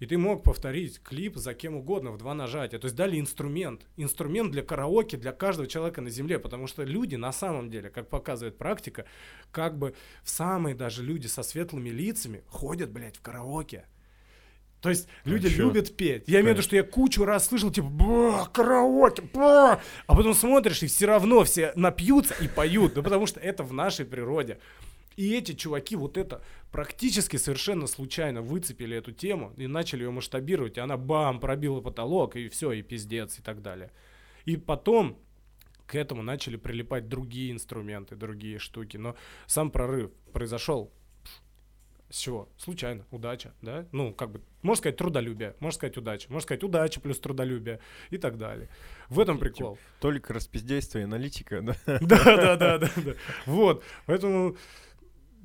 и ты мог повторить клип за кем угодно в два нажатия. То есть дали инструмент. Инструмент для караоке для каждого человека на земле. Потому что люди на самом деле, как показывает практика, как бы самые даже люди со светлыми лицами ходят, блядь, в караоке. То есть а люди чё? любят петь. Я имею в виду, что я кучу раз слышал, типа, ба, караоке, ба! а потом смотришь, и все равно все напьются и поют. Ну, потому что это в нашей природе. И эти чуваки вот это практически совершенно случайно выцепили эту тему и начали ее масштабировать, и она бам, пробила потолок, и все, и пиздец, и так далее. И потом к этому начали прилипать другие инструменты, другие штуки. Но сам прорыв произошел с чего? Случайно, удача, да? Ну, как бы, можно сказать трудолюбие, можно сказать удача, можно сказать удача плюс трудолюбие и так далее. В этом прикол. Только распиздействие, аналитика, да? Да, да, да, да. Вот, поэтому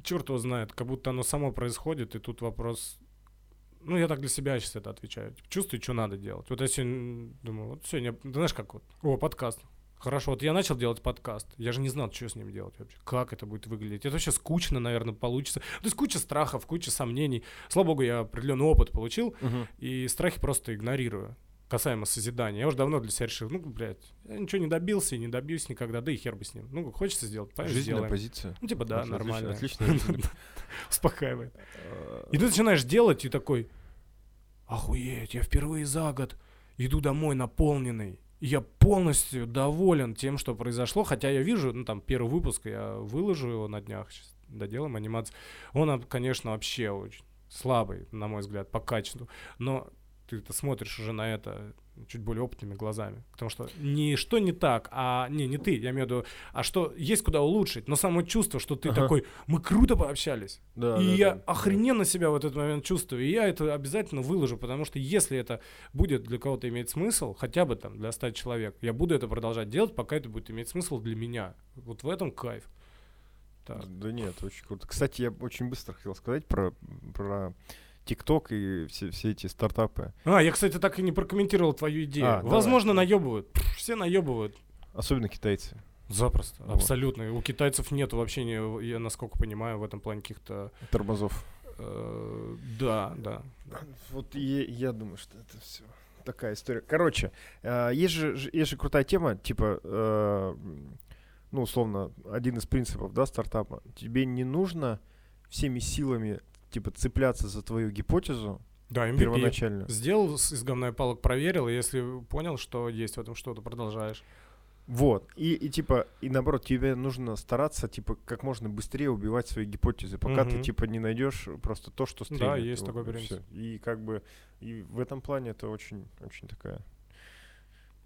черт его знает, как будто оно само происходит, и тут вопрос... Ну, я так для себя сейчас это отвечаю. Типа, чувствую, что надо делать. Вот я сегодня думаю, вот сегодня, знаешь, как вот, о, подкаст. Хорошо, вот я начал делать подкаст. Я же не знал, что с ним делать вообще. Как это будет выглядеть. Это вообще скучно, наверное, получится. То есть куча страхов, куча сомнений. Слава богу, я определенный опыт получил, uh-huh. и страхи просто игнорирую касаемо созидания. Я уже давно для себя решил, ну, блядь, я ничего не добился и не добьюсь никогда, да и хер бы с ним. Ну, хочется сделать, понимаешь, Жизненная сделаем. позиция. Ну, типа, да, нормально. Отлично. Успокаивает. И ты начинаешь делать и такой, охуеть, я впервые за год иду домой наполненный. Я полностью доволен тем, что произошло, хотя я вижу, ну, там, первый выпуск, я выложу его на днях, сейчас доделаем анимацию. Он, конечно, вообще очень слабый, на мой взгляд, по качеству. Но ты смотришь уже на это чуть более опытными глазами. Потому что не что не так, а не, не ты, я имею в виду, а что есть куда улучшить. Но само чувство, что ты ага. такой, мы круто пообщались. Да, и да, я да, охрененно да. себя в этот момент чувствую. И я это обязательно выложу, потому что если это будет для кого-то иметь смысл, хотя бы там для 100 человек, я буду это продолжать делать, пока это будет иметь смысл для меня. Вот в этом кайф. Так. Да нет, очень круто. Кстати, я очень быстро хотел сказать про, про ТикТок и все, все эти стартапы. А, я, кстати, так и не прокомментировал твою идею. А, Возможно, давай. наебывают. все наебывают. Особенно китайцы. Запросто, вот. абсолютно. У китайцев нет вообще, не, я насколько понимаю, в этом плане каких-то... Тормозов. Э, да, да. Вот я, я думаю, что это все такая история. Короче, э, есть, же, есть же крутая тема, типа, э, ну, условно, один из принципов, да, стартапа. Тебе не нужно всеми силами типа цепляться за твою гипотезу, да, MVP. первоначально. Сделал из говна и палок, проверил, и если понял, что есть в этом что-то, продолжаешь. Вот. И, и типа, и наоборот, тебе нужно стараться, типа, как можно быстрее убивать свои гипотезы, пока угу. ты, типа, не найдешь просто то, что стремит. Да, есть такой принцип. И как бы, и в этом плане это очень, очень такая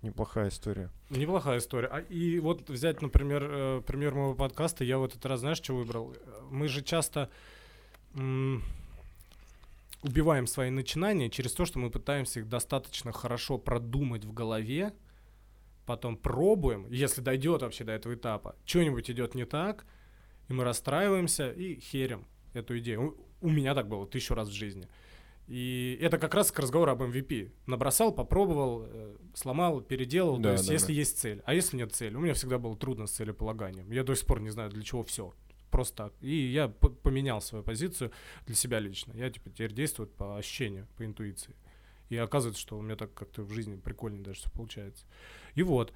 неплохая история. Неплохая история. А, и вот взять, например, э, пример моего подкаста, я вот этот раз, знаешь, что выбрал? Мы же часто убиваем свои начинания через то, что мы пытаемся их достаточно хорошо продумать в голове, потом пробуем, если дойдет вообще до этого этапа, что-нибудь идет не так, и мы расстраиваемся и херим эту идею. У, у меня так было тысячу раз в жизни. И это как раз к разговору об MVP. Набросал, попробовал, э, сломал, переделал. Да, то есть, да, если да. есть цель. А если нет цели? У меня всегда было трудно с целеполаганием. Я до сих пор не знаю, для чего все просто так. И я поменял свою позицию для себя лично. Я типа теперь действую по ощущению, по интуиции. И оказывается, что у меня так как-то в жизни прикольно даже все получается. И вот,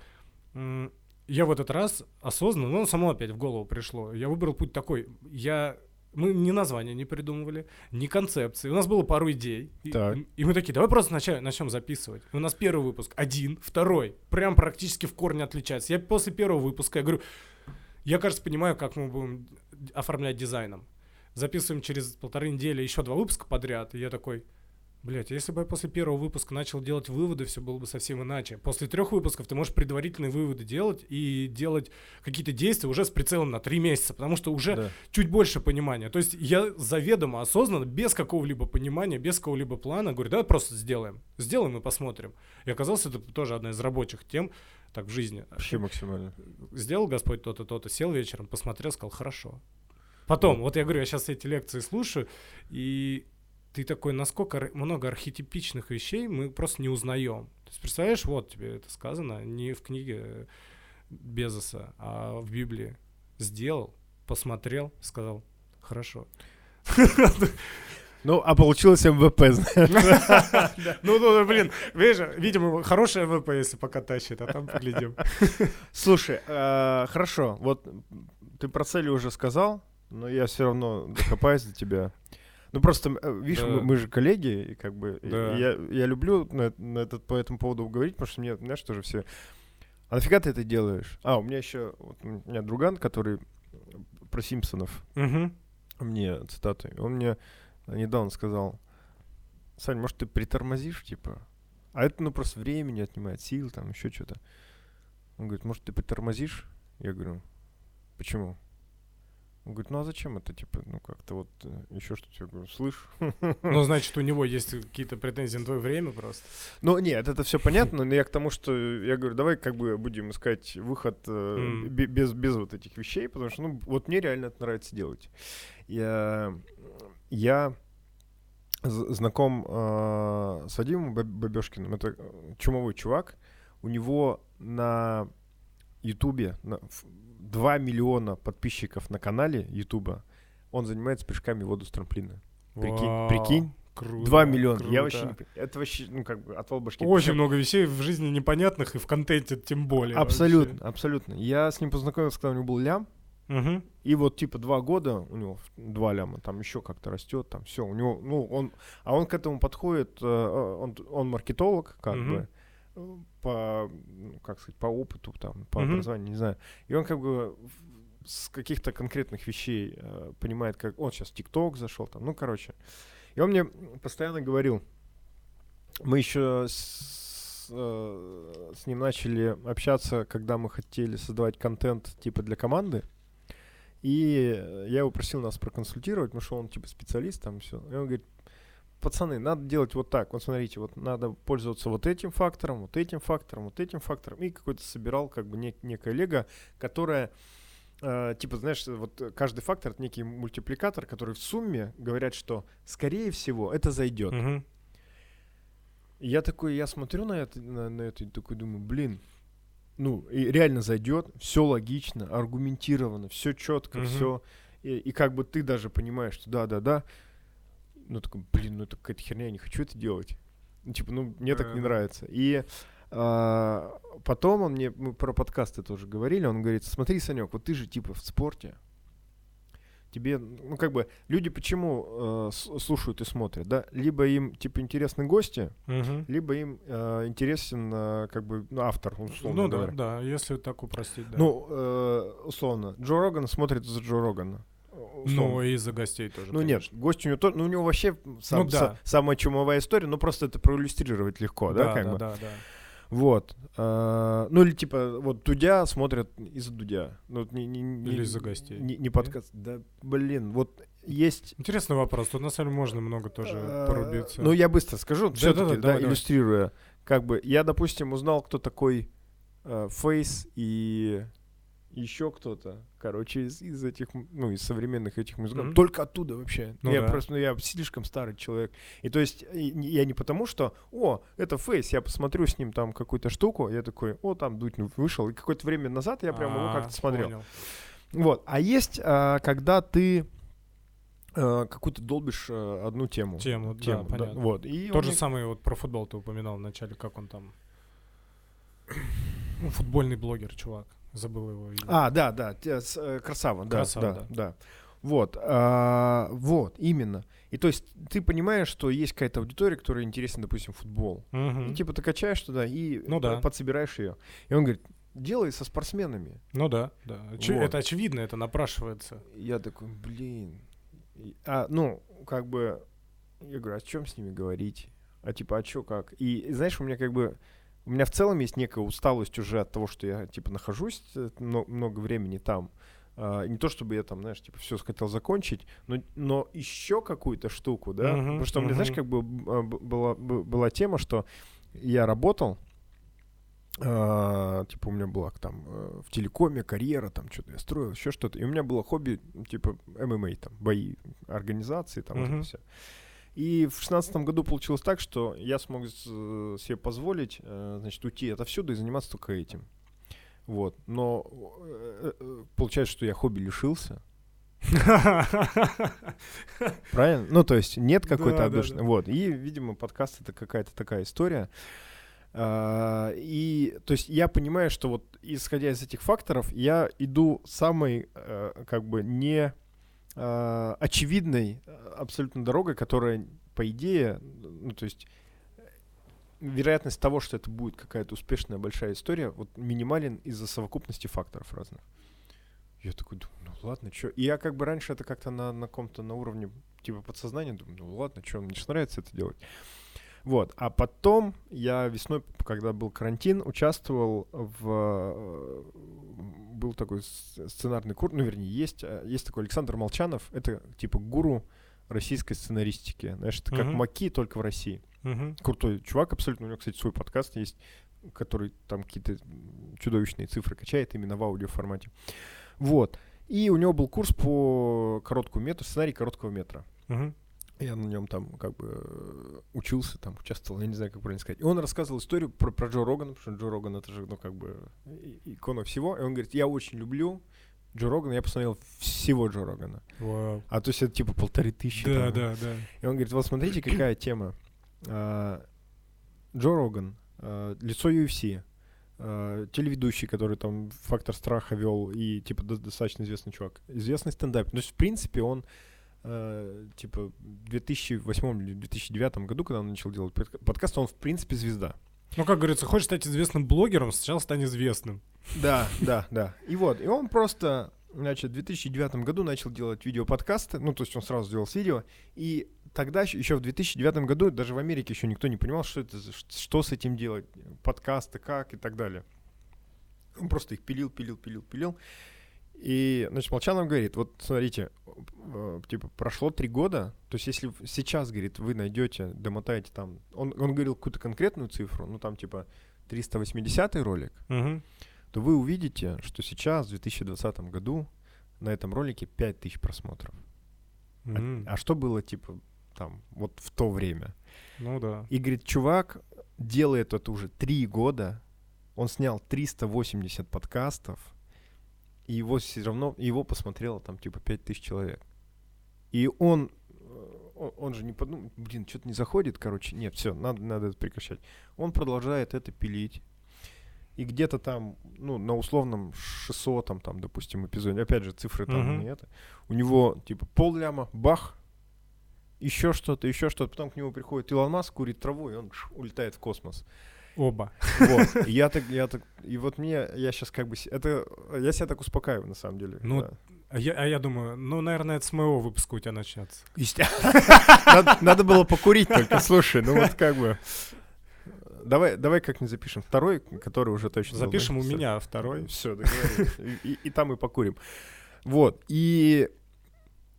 я в этот раз осознанно, ну, само опять в голову пришло. Я выбрал путь такой. Я Мы ни названия не придумывали, ни концепции. У нас было пару идей. И, Так. и мы такие, давай просто начнем, начнем записывать. И у нас первый выпуск один, второй. Прям практически в корне отличается. Я после первого выпуска, я говорю, я, кажется, понимаю, как мы будем оформлять дизайном. Записываем через полторы недели еще два выпуска подряд. И я такой, Блять, если бы я после первого выпуска начал делать выводы, все было бы совсем иначе. После трех выпусков ты можешь предварительные выводы делать и делать какие-то действия уже с прицелом на три месяца, потому что уже Да. чуть больше понимания. То есть я заведомо, осознанно, без какого-либо понимания, без какого-либо плана говорю, давай просто сделаем. Сделаем и посмотрим. И оказалось, это тоже одна из рабочих тем так в жизни. Вообще максимально. Сделал Господь то-то, то-то, сел вечером, посмотрел, сказал, хорошо. Потом, вот я говорю, я сейчас эти лекции слушаю, и ты такой, насколько много архетипичных вещей мы просто не узнаем. То есть, представляешь, вот тебе это сказано не в книге э, Безоса, а в Библии. Сделал, посмотрел, сказал, хорошо. Ну, а получилось МВП, знаешь. Ну, ну, блин, видишь, видимо, хорошая ВП, если пока тащит, а там поглядим. Слушай, э, хорошо, вот ты про цели уже сказал, но я все равно докопаюсь до тебя. Ну просто, э, видишь, Да. мы, мы же коллеги, и как бы и Да. я, я люблю на, на этот, по этому поводу говорить, потому что мне, знаешь, тоже все. А нафига ты это делаешь? А, у меня еще, вот у меня друган, который про Симпсонов Мгм. мне цитаты. Он мне недавно сказал, Сань, может, ты притормозишь, типа? А это, ну, просто времени отнимает, сил, там, еще что-то. Он говорит, может, ты притормозишь? Я говорю, почему? Он говорит, ну а зачем это, типа, ну как-то вот еще что-то. Я говорю, слышь. Ну, значит, у него есть какие-то претензии на твое время просто. Ну, нет, это все понятно, но я к тому, что я говорю, давай как бы будем искать выход э, без, без вот этих вещей, потому что, ну, вот мне реально это нравится делать. Я, я знаком э, с Вадимом Баб- Бабёшкиным, это э, чумовой чувак, у него на Ютубе 2 миллиона подписчиков на канале Ютуба, он занимается прыжками в воду с трамплина. Прикинь, Вау, прикинь, Круто. 2 миллиона. Я круто. вообще не Это вообще, ну, как бы, отвал башки. Очень Причём- много вещей в жизни непонятных и в контенте тем более. Абсолютно, абсолютно. Я с ним познакомился, когда у него был лям. вообще. Мгм. И вот типа два года у него два ляма, там еще как-то растет, там все. У него, ну, он, а он к этому подходит, э, он, он маркетолог, как Мгм. бы, по, ну, как сказать, по опыту, там, по Мгм. образованию, не знаю. И он как бы с каких-то конкретных вещей э, понимает, как он сейчас ТикТок зашел, там, ну, короче. И он мне постоянно говорил, мы еще с, э, с ним начали общаться, когда мы хотели создавать контент типа для команды. И я его просил нас проконсультировать, потому что он типа специалист там все. И он говорит, пацаны, надо делать вот так. Вот смотрите, вот надо пользоваться вот этим фактором, вот этим фактором, вот этим фактором. И какой-то собирал как бы нек- некое лего, которое э, типа, знаешь, вот каждый фактор это некий мультипликатор, который в сумме говорят, что скорее всего это зайдет. Мгм. И я такой, я смотрю на это, на, на это и такой думаю, блин, ну, и реально зайдет, все логично, аргументировано, все четко, Мгм. все. И, и как бы ты даже понимаешь, что да, да, да. Ну, такой, блин, ну это какая-то херня, я не хочу это делать. Ну, типа, ну, мне так не Да. нравится. И а, потом он мне, мы про подкасты тоже говорили, он говорит, смотри, Санек, вот ты же типа в спорте, тебе, ну, как бы, люди почему э, слушают и смотрят, да? Либо им, типа, интересны гости, Мгм. либо им э, интересен, э, как бы, ну, автор, условно Ну да, говоря. да, если так упростить, да. Ну, э, условно, Джо Роган смотрит за Джо Рогана. Ну, и за гостей тоже. Ну нет, конечно. гость у него тоже, ну у него вообще сам- Ну да. са- самая чумовая история, ну просто это проиллюстрировать легко, да, да, как да, бы. да, да. Вот. А, ну или типа вот Дудя смотрят из-за Дудя. Ну, вот не, не, не- Или из-за гостей. Не, не подкаст. Да, блин, вот есть... Интересный вопрос. Тут на самом деле можно много тоже а, порубиться. Ну я быстро скажу, Да, все-таки, да, да, да, давай. иллюстрируя. Как бы я, допустим, узнал, кто такой э, Фейс и еще кто-то, короче, из, из этих, ну, из современных этих музыкантов. Мгм. Только оттуда вообще. Ну я да. просто, ну, я слишком старый человек. И то есть я не потому, что, о, это Фейс, я посмотрю с ним там какую-то штуку, я такой, о, там Дудь вышел. И какое-то время назад я прям его А, как-то смотрел. понял. Вот. А есть, а, когда ты а, какую-то долбишь а, одну тему. Тему, да, понятно. Вот. И Тот же самый вот про футбол ты упоминал вначале, как он там... Ну, футбольный блогер, чувак. Забыл его имя. А, да, да, э, красава, да, Красава, да, да. да. Вот, а, вот, именно. И то есть ты понимаешь, что есть какая-то аудитория, которая интересна, допустим, футбол. Мгм. И типа ты качаешь туда и Ну да. подсобираешь ее. И он говорит, делай со спортсменами. Ну да, да. Очи- Вот. Это очевидно, это напрашивается. Я такой, блин. А, ну, как бы, я говорю, о чем с ними говорить? А типа, а чё, как? И знаешь, у меня как бы, у меня в целом есть некая усталость уже от того, что я, типа, нахожусь э, мно- много времени там. А, не то, чтобы я там, знаешь, типа, все хотел закончить, но, но еще какую-то штуку, да? Мгм, Потому что у меня, знаешь, как бы а, была, была тема, что я работал, а, типа у меня была там э, в телекоме карьера, там что-то я строил, еще что-то. И у меня было хобби, типа ММА, там, бои, организации, там вот это Мгм. И в шестнадцатом году получилось так, что я смог э, себе позволить, э, значит, уйти отовсюду и заниматься только этим. Вот. Но э, получается, что я хобби лишился. Правильно? Ну, то есть нет какой-то Да, да, отдушины. да. Вот. И, видимо, подкаст это какая-то такая история. А, И, то есть, я понимаю, что вот исходя из этих факторов, я иду самой, э, как бы, не э, очевидной э, абсолютно дорогой, которая, по идее, ну, то есть, вероятность того, что это будет какая-то успешная большая история, вот минимален из-за совокупности факторов разных. Я такой думаю, ну ладно, что. И я как бы раньше это как-то на, на каком-то на уровне типа подсознания думаю, ну ладно, что, мне же нравится это делать. Вот, а потом я весной, когда был карантин, участвовал в... Был такой сценарный курс, ну, вернее, есть, э, есть такой Александр Молчанов, это типа гуру российской сценаристики. Знаешь, это как Мгм. Маки, только в России Мгм. крутой чувак абсолютно. У него, кстати, свой подкаст есть, который там какие-то чудовищные цифры качает именно в аудиоформате. Вот. И у него был курс по короткому метру, сценарий короткого метра. Мгм. Я на нем там как бы э, учился, там участвовал, я не знаю, как правильно сказать. И он рассказывал историю про, про Джо Рогана, потому что Джо Роган это же, ну, как бы икона всего. И он говорит, я очень люблю Джо Рогана, я посмотрел всего Джо Рогана. Вау. А то есть это типа полторы тысячи. Да, там. да, да. И он говорит, вот смотрите, какая тема. А, Джо Роган, а, лицо UFC, а, телеведущий, который там «Фактор страха» вел, и, типа, до- достаточно известный чувак. Известный стендап. То есть, в принципе, он, а, типа, в 2008 или 2009 году, когда он начал делать подка- подкаст, он, в принципе, звезда. Ну, как говорится, хочешь стать известным блогером, сначала стань известным. Да, да, да. И вот, и он просто, значит, в 2009 году начал делать видеоподкасты, ну, то есть он сразу сделал с видео, и тогда еще, в 2009 году даже в Америке еще никто не понимал, что это, что с этим делать, подкасты, как и так далее. Он просто их пилил, пилил, пилил, пилил. И, значит, Молчанов говорит, вот смотрите, э, типа, прошло три года, то есть если сейчас, говорит, вы найдете, домотаете там, он, он говорил какую-то конкретную цифру, ну, там, типа, 380 ролик, Мгм. то вы увидите, что сейчас, в 2020 году, на этом ролике 5000 просмотров. А- Мгм. А, что было, типа, там, вот в то время? Ну да. И, говорит, чувак делает это уже три года, он снял 380 подкастов, и его все равно, его посмотрело там, типа, 5000 человек. И он, э, он, он же не подумал, блин, что-то не заходит, короче, нет, все, надо, надо это прекращать. Он продолжает это пилить. И где-то там, ну, на условном 600, там, допустим, эпизоде, опять же, цифры там Мгм. не это, у него, типа, пол ляма, бах, еще что-то, еще что-то, потом к нему приходит Илон Маск, курит траву, и он улетает в космос. Оба. Вот. И я так, я так, и вот мне, я сейчас как бы, это, я себя так успокаиваю, на самом деле. Ну, да. А я, а я думаю, ну, наверное, это с моего выпуска у тебя начнется. надо, надо было покурить только, слушай, ну вот как бы. Давай, давай как-нибудь запишем второй, который уже точно. Запишем у меня второй. Все, договорились. И, и- и там и покурим. Вот. И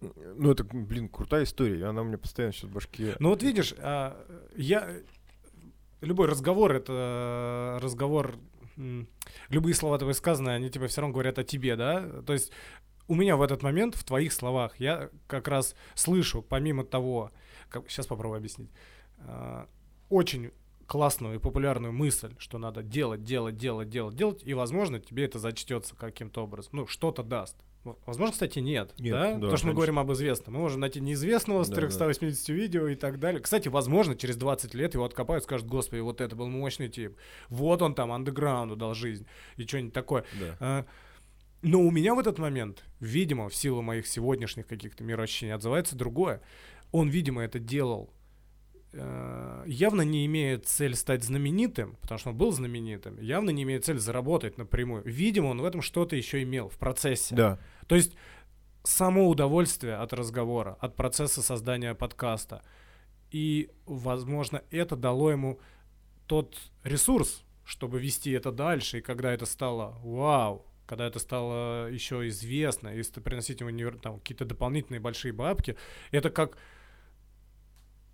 ну, это, блин, крутая история. Она у меня постоянно сейчас в башке. Ну вот видишь, а, я любой разговор это разговор. м, Любые слова твои сказанные, они тебе все равно говорят о тебе, да? То есть у меня в этот момент в твоих словах я как раз слышу, помимо того, как, сейчас попробую объяснить, а, очень классную и популярную мысль, что надо делать, делать, делать, делать, делать, и, возможно, тебе это зачтется каким-то образом. Ну, что-то даст. Возможно, кстати, нет. Нет, да? да, Потому что мы говорим об известном. Мы можем найти неизвестного с Да, да. 380 видео и так далее. Кстати, возможно, через 20 лет его откопают, скажут, господи, вот это был мощный тип. Вот он там андеграунду дал жизнь. И что-нибудь такое. Да. А, Но у меня в этот момент, видимо, в силу моих сегодняшних каких-то мироощущений, отзывается другое. Он, видимо, это делал явно не имеет цель стать знаменитым, потому что он был знаменитым, явно не имеет цель заработать напрямую. Видимо, он в этом что-то еще имел в процессе. Да. То есть само удовольствие от разговора, от процесса создания подкаста. И, возможно, это дало ему тот ресурс, чтобы вести это дальше. И когда это стало вау, когда это стало еще известно, если приносить ему там, какие-то дополнительные большие бабки, это как,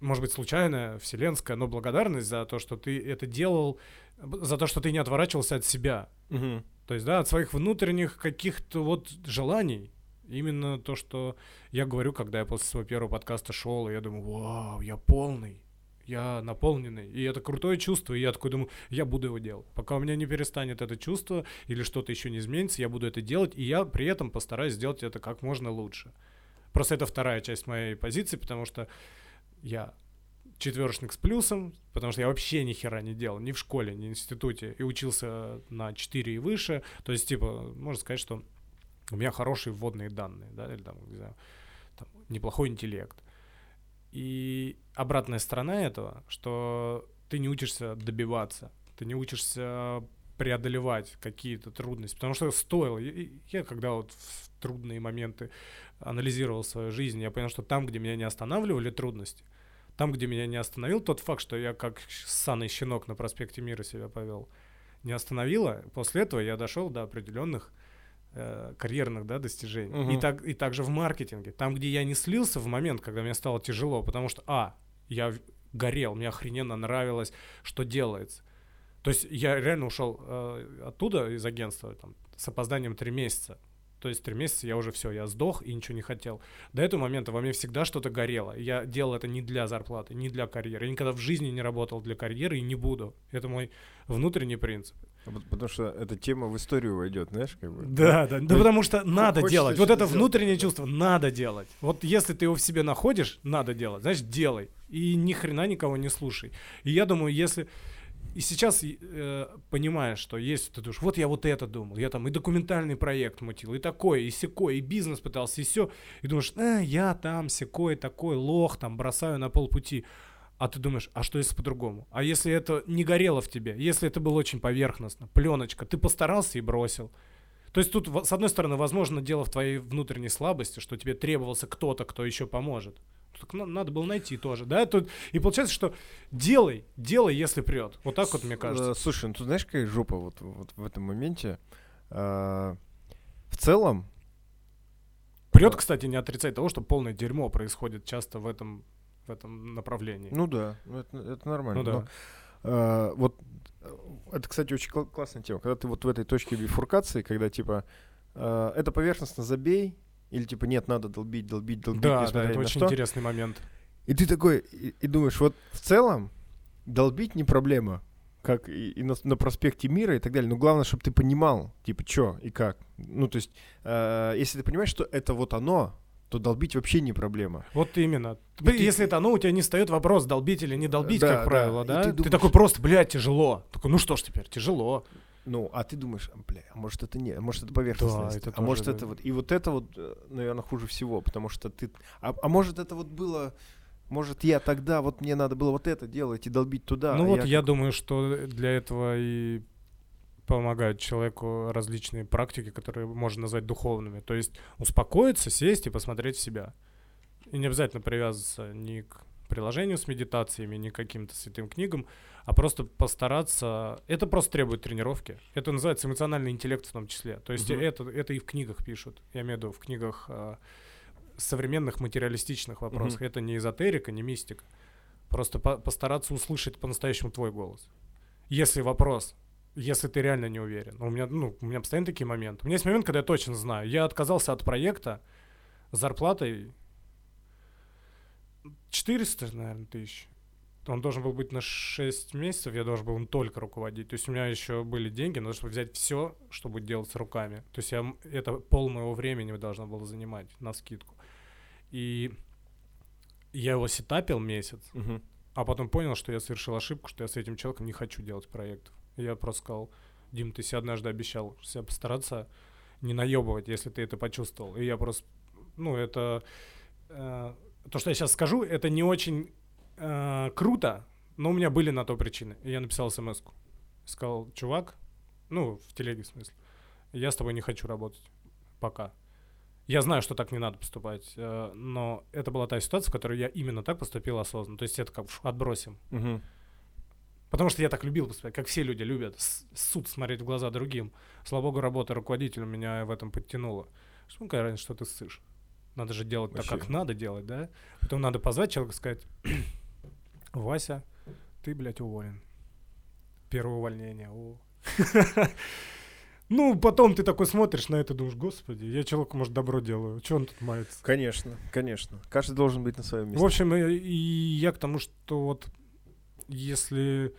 может быть, случайная, вселенская, но благодарность за то, что ты это делал, за то, что ты не отворачивался от себя. Угу. То есть, да, от своих внутренних каких-то вот желаний. Именно то, что я говорю, когда я после своего первого подкаста шел, и я думаю, вау, я полный, я наполненный, и это крутое чувство, и я такой думаю, я буду его делать. Пока у меня не перестанет это чувство или что-то еще не изменится, я буду это делать, и я при этом постараюсь сделать это как можно лучше. Просто это вторая часть моей позиции, потому что я четверочник с плюсом, потому что я вообще ни хера не делал, ни в школе, ни в институте, и учился на 4 и выше. То есть, типа, можно сказать, что у меня хорошие вводные данные, да, или там, не знаю, там, неплохой интеллект. И обратная сторона этого, что ты не учишься добиваться, ты не учишься преодолевать какие-то трудности, потому что стоило. Я, я когда вот в трудные моменты анализировал свою жизнь, я понял, что там, где меня не останавливали трудности, там, где меня не остановил тот факт, что я как ссаный щенок на проспекте Мира себя повел, не остановило, после этого я дошел до определенных э, карьерных да, достижений. Угу. И, так, и также в маркетинге. Там, где я не слился в момент, когда мне стало тяжело, потому что, а, я горел, мне охрененно нравилось, что делается. То есть я реально ушел э, оттуда, из агентства, там, с опозданием три месяца. То есть три месяца я уже все, я сдох и ничего не хотел. До этого момента во мне всегда что-то горело. Я делал это не для зарплаты, не для карьеры. Я никогда в жизни не работал для карьеры и не буду. Это мой внутренний принцип. А потому что эта тема в историю войдет, знаешь, как бы. Да, да, да, потому что надо делать. Вот это внутреннее чувство надо делать. Вот если ты его в себе находишь, надо делать. Знаешь, делай. И ни хрена никого не слушай. И я думаю, если и сейчас э, понимаешь, что есть, ты думаешь, вот я вот это думал, я там и документальный проект мутил, и такое, и секой, и бизнес пытался, и все. И думаешь, э, я там секой, такой, лох, там, бросаю на полпути. А ты думаешь, а что если по-другому? А если это не горело в тебе? Если это было очень поверхностно, пленочка, ты постарался и бросил. То есть тут, с одной стороны, возможно, дело в твоей внутренней слабости, что тебе требовался кто-то, кто еще поможет. Так надо было найти тоже, да? Тут, и получается, что делай, делай, если прет. Вот так вот, мне кажется. Э, слушай, ну тут знаешь, какая жопа вот, вот в этом моменте? А, в целом... Прет, кстати, не отрицать того, что полное дерьмо происходит часто в этом, в этом направлении. Ну да, ну это, это нормально. Ну да. Но, а, вот это, кстати, очень кл- классная тема. Когда ты вот в этой точке бифуркации, когда типа э, это поверхностно забей, или типа нет, надо долбить, долбить, долбить. Да, да, это очень что. интересный момент. И ты такой, и, и думаешь, вот в целом долбить не проблема, как и, и на, на проспекте Мира и так далее. Но главное, чтобы ты понимал, типа, что и как. Ну, то есть, э, если ты понимаешь, что это вот оно, то долбить вообще не проблема. Вот именно. И Если ты... это оно, у тебя не встает вопрос, долбить или не долбить, да, как правило, да? да? Ты, думаешь... ты такой просто, блядь, тяжело. Такой, ну что ж теперь, тяжело. Ну, а ты думаешь, бля, а может это не, а может это поверхностность, да, это а может да. это вот, и вот это вот, э, наверное, хуже всего, потому что ты, а, а может это вот было, может я тогда, вот мне надо было вот это делать и долбить туда. Ну а вот я, я как... думаю, что для этого и помогают человеку различные практики, которые можно назвать духовными. То есть успокоиться, сесть и посмотреть в себя. И не обязательно привязываться ни к приложению с медитациями, к каким-то святым книгам, а просто постараться. Это просто требует тренировки. Это называется эмоциональный интеллект в том числе. То есть угу. это, это и в книгах пишут. Я имею в виду в книгах э, современных материалистичных вопросах. Угу. Это не эзотерика, не мистика. Просто по постараться услышать по-настоящему твой голос. Если вопрос, если ты реально не уверен. У меня, ну, у меня постоянно такие моменты. У меня есть момент, когда я точно знаю. Я отказался от проекта зарплатой 400, наверное, тысяч он должен был быть на 6 месяцев, я должен был им только руководить. То есть у меня еще были деньги, но чтобы взять все, чтобы делать с руками. То есть я, это пол моего времени должно было занимать на скидку. И я его сетапил месяц, угу. а потом понял, что я совершил ошибку, что я с этим человеком не хочу делать проектов. Я просто сказал, Дим, ты себе однажды обещал себя постараться не наебывать, если ты это почувствовал. И я просто, ну, это... Э, то, что я сейчас скажу, это не очень э, круто, но у меня были на то причины. И я написал смс -ку. Сказал, чувак, ну, в телеге в смысле, я с тобой не хочу работать. Пока. Я знаю, что так не надо поступать, э, но это была та ситуация, в которой я именно так поступил осознанно. То есть это как отбросим. Угу. Потому что я так любил поступать, как все люди любят, суд смотреть в глаза другим. Слава богу, работа руководителем меня в этом подтянула. Что какая разница, что ты ссышь? Надо же делать Вообще. так, как надо делать, да? Потом надо позвать человека и сказать, Вася, ты, блядь, уволен. Первое увольнение. О. Ну, потом ты такой смотришь на это, думаешь, господи, я человеку, может, добро делаю. Че он тут мается? Конечно, конечно. Каждый должен быть на своем месте. В общем, и, и я к тому, что вот если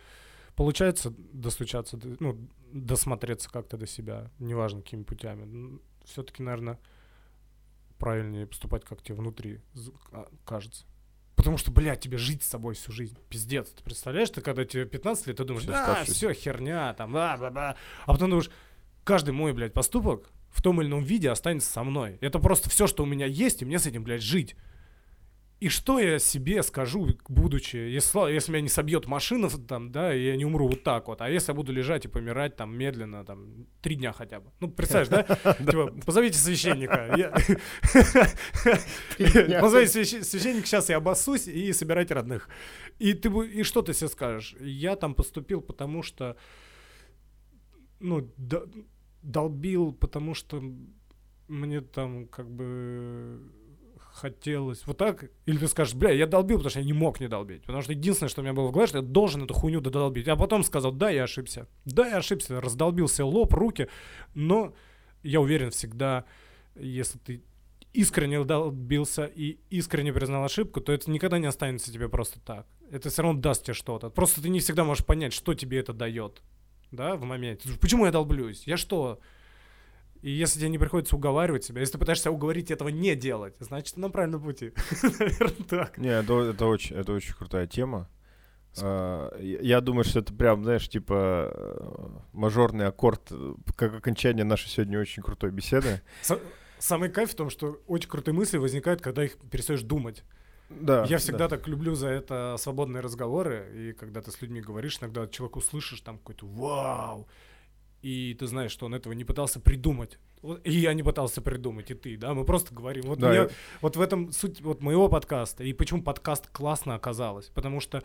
получается достучаться, ну, досмотреться как-то до себя, неважно какими путями, все-таки, наверное, правильнее поступать, как тебе внутри а, кажется. Потому что, блядь, тебе жить с собой всю жизнь. Пиздец. Ты представляешь, ты когда тебе 15 лет, ты думаешь, да, все херня, там, бла, бла, бла. А потом думаешь, каждый мой, блядь, поступок в том или ином виде останется со мной. Это просто все, что у меня есть, и мне с этим, блядь, жить. И что я себе скажу, будучи, если, если меня не собьет машина, там, да, и я не умру вот так вот, а если я буду лежать и помирать там медленно, там, три дня хотя бы. Ну, представляешь, да? Типа, позовите священника. Позовите священника, сейчас я обоссусь и собирайте родных. И ты и что ты себе скажешь? Я там поступил, потому что, ну, долбил, потому что мне там как бы хотелось. Вот так? Или ты скажешь, бля, я долбил, потому что я не мог не долбить. Потому что единственное, что у меня было в голове, что я должен эту хуйню додолбить. А потом сказал, да, я ошибся. Да, я ошибся. Раздолбился лоб, руки. Но я уверен всегда, если ты искренне долбился и искренне признал ошибку, то это никогда не останется тебе просто так. Это все равно даст тебе что-то. Просто ты не всегда можешь понять, что тебе это дает. Да, в моменте. Почему я долблюсь? Я что, и если тебе не приходится уговаривать себя, если ты пытаешься уговорить этого не делать, значит, ты на правильном пути. Наверное, так. Не, это, это, очень, это очень крутая тема. Uh, я думаю, что это прям, знаешь, типа э, мажорный аккорд, э, как окончание нашей сегодня очень крутой беседы. Самый кайф в том, что очень крутые мысли возникают, когда их перестаешь думать. Да. Я всегда да. так люблю за это свободные разговоры, и когда ты с людьми говоришь, иногда человек услышишь там какой-то вау, и ты знаешь, что он этого не пытался придумать. И я не пытался придумать, и ты, да, мы просто говорим. Вот, да, мне, я... вот в этом суть вот моего подкаста, и почему подкаст классно оказалось, потому что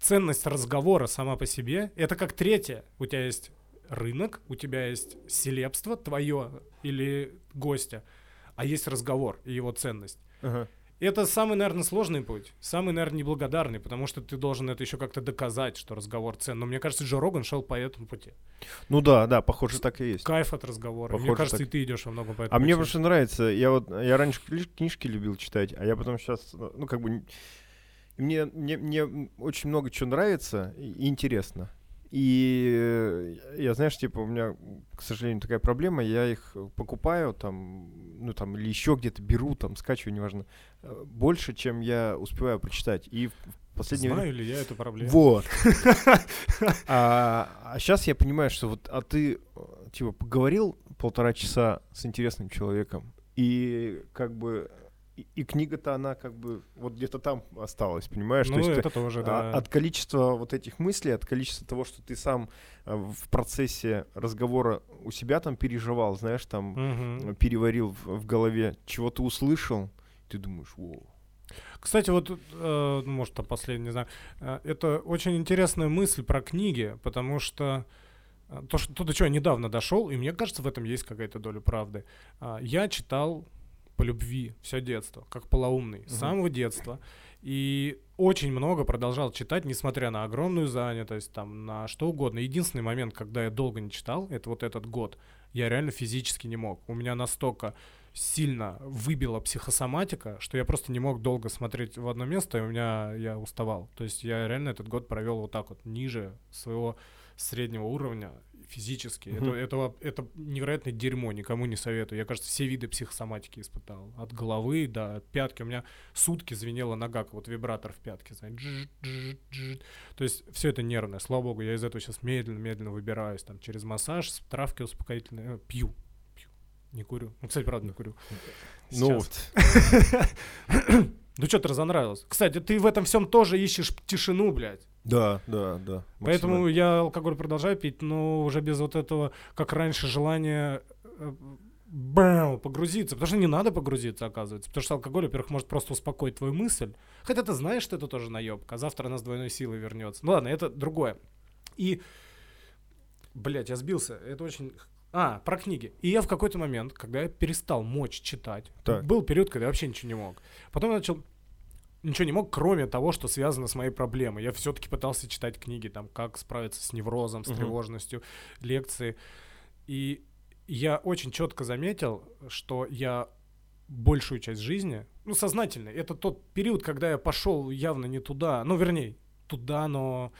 ценность разговора сама по себе, это как третье. У тебя есть рынок, у тебя есть селебство твое или гостя, а есть разговор и его ценность. Ага. Это самый, наверное, сложный путь, самый, наверное, неблагодарный, потому что ты должен это еще как-то доказать, что разговор цен. Но мне кажется, Джо Роган шел по этому пути. Ну да, да, похоже, так и есть. Кайф от разговора. Похоже, мне кажется, так... и ты идешь во многом по этому А пути. мне просто нравится. Я вот я раньше книжки любил читать, а я потом сейчас, ну, как бы. Мне, мне, мне очень много чего нравится и интересно. И э, я, знаешь, типа, у меня, к сожалению, такая проблема, я их покупаю там, ну там, или еще где-то беру, там, скачиваю, неважно, э, больше, чем я успеваю прочитать. И в последнее Знаю время... ли я эту проблему? Вот. а, а сейчас я понимаю, что вот, а ты, э, типа, поговорил полтора часа с интересным человеком, и как бы и, книга-то она как бы вот где-то там осталась, понимаешь? Ну, То есть это тоже, да. От количества вот этих мыслей, от количества того, что ты сам э, в процессе разговора у себя там переживал, знаешь, там угу. переварил в, в голове, чего ты услышал, ты думаешь, воу. Кстати, вот, э, может, последний, не знаю, э, это очень интересная мысль про книги, потому что э, то, что, то, до чего я недавно дошел, и мне кажется, в этом есть какая-то доля правды. Я читал по любви все детство, как полоумный, с самого детства. И очень много продолжал читать, несмотря на огромную занятость, там, на что угодно. Единственный момент, когда я долго не читал, это вот этот год. Я реально физически не мог. У меня настолько сильно выбила психосоматика, что я просто не мог долго смотреть в одно место, и у меня я уставал. То есть я реально этот год провел вот так вот, ниже своего среднего уровня физически. Mm-hmm. Это, это, это невероятное дерьмо, никому не советую. Я, кажется, все виды психосоматики испытал. От головы до пятки. У меня сутки звенела нога, как вот вибратор в пятке. То есть все это нервное. Слава богу, я из этого сейчас медленно-медленно выбираюсь. Там через массаж, травки успокоительные. Э, пью. пью. Не курю. Ну, кстати, правда, не курю. Ну вот. Ну что ты разонравилось? Кстати, ты в этом всем тоже ищешь тишину, блядь. Да, да, да. Поэтому я алкоголь продолжаю пить, но уже без вот этого, как раньше, желания э, бэм, погрузиться. Потому что не надо погрузиться, оказывается. Потому что алкоголь, во-первых, может просто успокоить твою мысль. Хотя ты знаешь, что это тоже наебка, а завтра она с двойной силой вернется. Ну ладно, это другое. И, блядь, я сбился. Это очень а, про книги. И я в какой-то момент, когда я перестал мочь читать, так. был период, когда я вообще ничего не мог. Потом я начал ничего не мог, кроме того, что связано с моей проблемой. Я все-таки пытался читать книги, там, как справиться с неврозом, с uh-huh. тревожностью, лекции. И я очень четко заметил, что я большую часть жизни, ну, сознательно, это тот период, когда я пошел явно не туда, ну, вернее, туда, но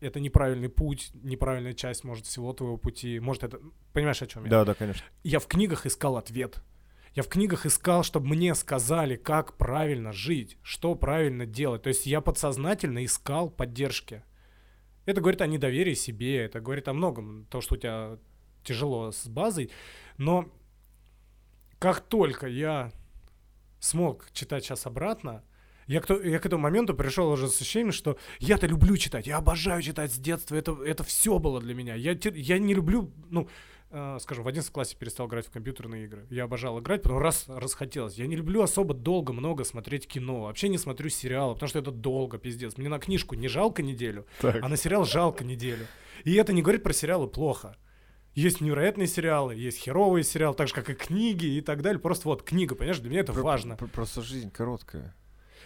это неправильный путь, неправильная часть, может, всего твоего пути. Может, это... Понимаешь, о чем я? Да, да, конечно. Я в книгах искал ответ. Я в книгах искал, чтобы мне сказали, как правильно жить, что правильно делать. То есть я подсознательно искал поддержки. Это говорит о недоверии себе, это говорит о многом. То, что у тебя тяжело с базой. Но как только я смог читать сейчас обратно, я к, я к этому моменту пришел уже с ощущением, что я-то люблю читать, я обожаю читать с детства, это, это все было для меня. Я, я не люблю, ну, скажем, в 11 классе перестал играть в компьютерные игры. Я обожал играть, потом раз расхотелось. Я не люблю особо долго, много смотреть кино. Вообще не смотрю сериалы, потому что это долго, пиздец. Мне на книжку не жалко неделю, так. а на сериал жалко неделю. И это не говорит про сериалы плохо. Есть невероятные сериалы, есть херовые сериалы, так же, как и книги и так далее. Просто вот книга, понимаешь, для меня это про, важно. Просто жизнь короткая.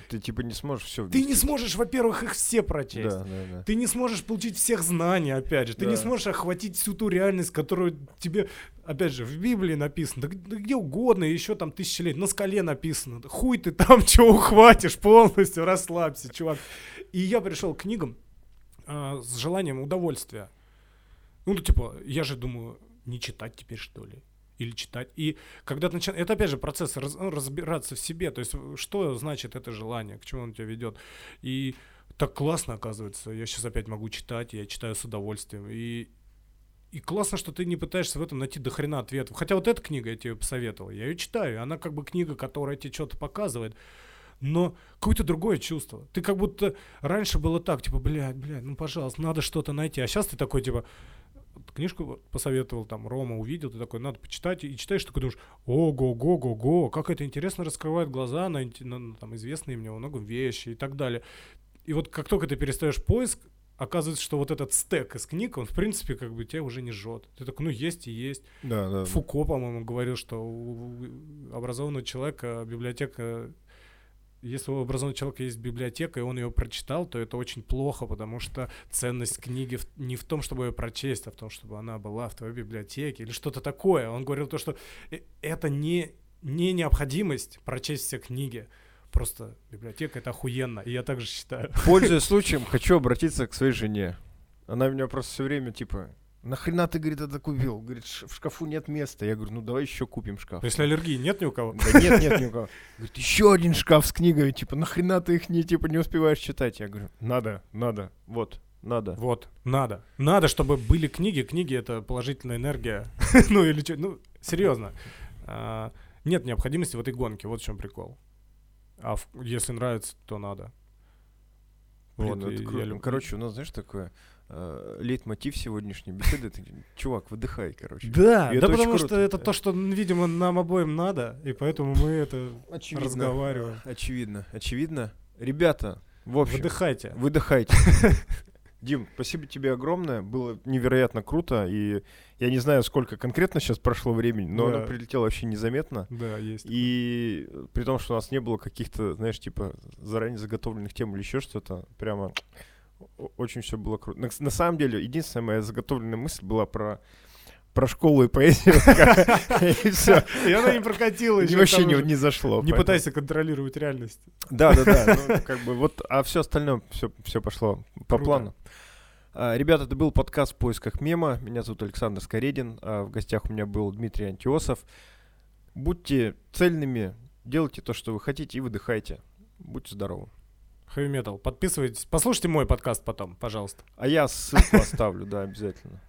Ты типа не сможешь все Ты не сможешь, во-первых, их все прочесть. Да, да, да. Ты не сможешь получить всех знаний, опять же. Ты да. не сможешь охватить всю ту реальность, которую тебе, опять же, в Библии написано. Да, да где угодно, еще там тысячи лет. На скале написано. Хуй ты там что ухватишь полностью, расслабься, чувак. И я пришел к книгам э, с желанием удовольствия. Ну, типа, я же думаю, не читать теперь, что ли? Или читать. И когда ты начинаешь... Это, опять же, процесс раз, ну, разбираться в себе. То есть, что значит это желание, к чему он тебя ведет. И так классно, оказывается. Я сейчас опять могу читать, я читаю с удовольствием. И, и классно, что ты не пытаешься в этом найти до хрена ответов. Хотя вот эта книга я тебе посоветовал, я ее читаю. Она как бы книга, которая тебе что-то показывает. Но какое-то другое чувство. Ты как будто раньше было так, типа, блядь, блядь, ну пожалуйста, надо что-то найти. А сейчас ты такой, типа, книжку посоветовал, там, Рома увидел, ты такой, надо почитать, и читаешь, такой думаешь, ого-го-го-го, как это интересно раскрывает глаза на, на там, известные мне много вещи и так далее. И вот как только ты перестаешь поиск, оказывается, что вот этот стек из книг, он, в принципе, как бы тебя уже не жжет. Ты такой, ну, есть и есть. Да, да, Фуко, по-моему, говорил, что у образованного человека библиотека если у образованного человека есть библиотека, и он ее прочитал, то это очень плохо, потому что ценность книги в, не в том, чтобы ее прочесть, а в том, чтобы она была в твоей библиотеке или что-то такое. Он говорил то, что э, это не, не необходимость прочесть все книги. Просто библиотека — это охуенно, и я также считаю. Пользуясь случаем, хочу обратиться к своей жене. Она меня просто все время, типа, Нахрена ты, говорит, это купил? Говорит, в шкафу нет места. Я говорю, ну давай еще купим шкаф. Если аллергии нет ни у кого? Да нет, нет ни у кого. Говорит, еще один шкаф с книгами. Типа, нахрена ты их не, типа, не успеваешь читать? Я говорю, надо, надо, вот, надо. Вот, надо. Надо, чтобы были книги. Книги — это положительная энергия. ну, или что, ну, серьезно. А, нет необходимости в этой гонке, вот в чем прикол. А если нравится, то надо. Блин, вот, ну, это круто. Короче, у нас, знаешь, такое лейтмотив сегодняшней беседы. Это, чувак, выдыхай, короче. Да, и да потому круто. что это то, что, видимо, нам обоим надо, и поэтому мы это очевидно, разговариваем. Очевидно, очевидно. Ребята, в общем... Выдыхайте. Выдыхайте. Дим, спасибо тебе огромное. Было невероятно круто. И я не знаю, сколько конкретно сейчас прошло времени, но да. оно прилетело вообще незаметно. Да, есть. И при том, что у нас не было каких-то, знаешь, типа заранее заготовленных тем или еще что-то, прямо очень все было круто. На, на самом деле, единственная моя заготовленная мысль была про про школу и поэзию. И все. И она не прокатила еще. Вообще не зашло. Не пытайся контролировать реальность. Да, да, да. Ну, как бы вот, а все остальное все пошло по плану. А, ребята, это был подкаст в поисках мема. Меня зовут Александр Скоредин. А в гостях у меня был Дмитрий Антиосов. Будьте цельными, делайте то, что вы хотите, и выдыхайте. Будьте здоровы. Хэви метал. Подписывайтесь. Послушайте мой подкаст потом, пожалуйста. А я ссылку оставлю, да, обязательно.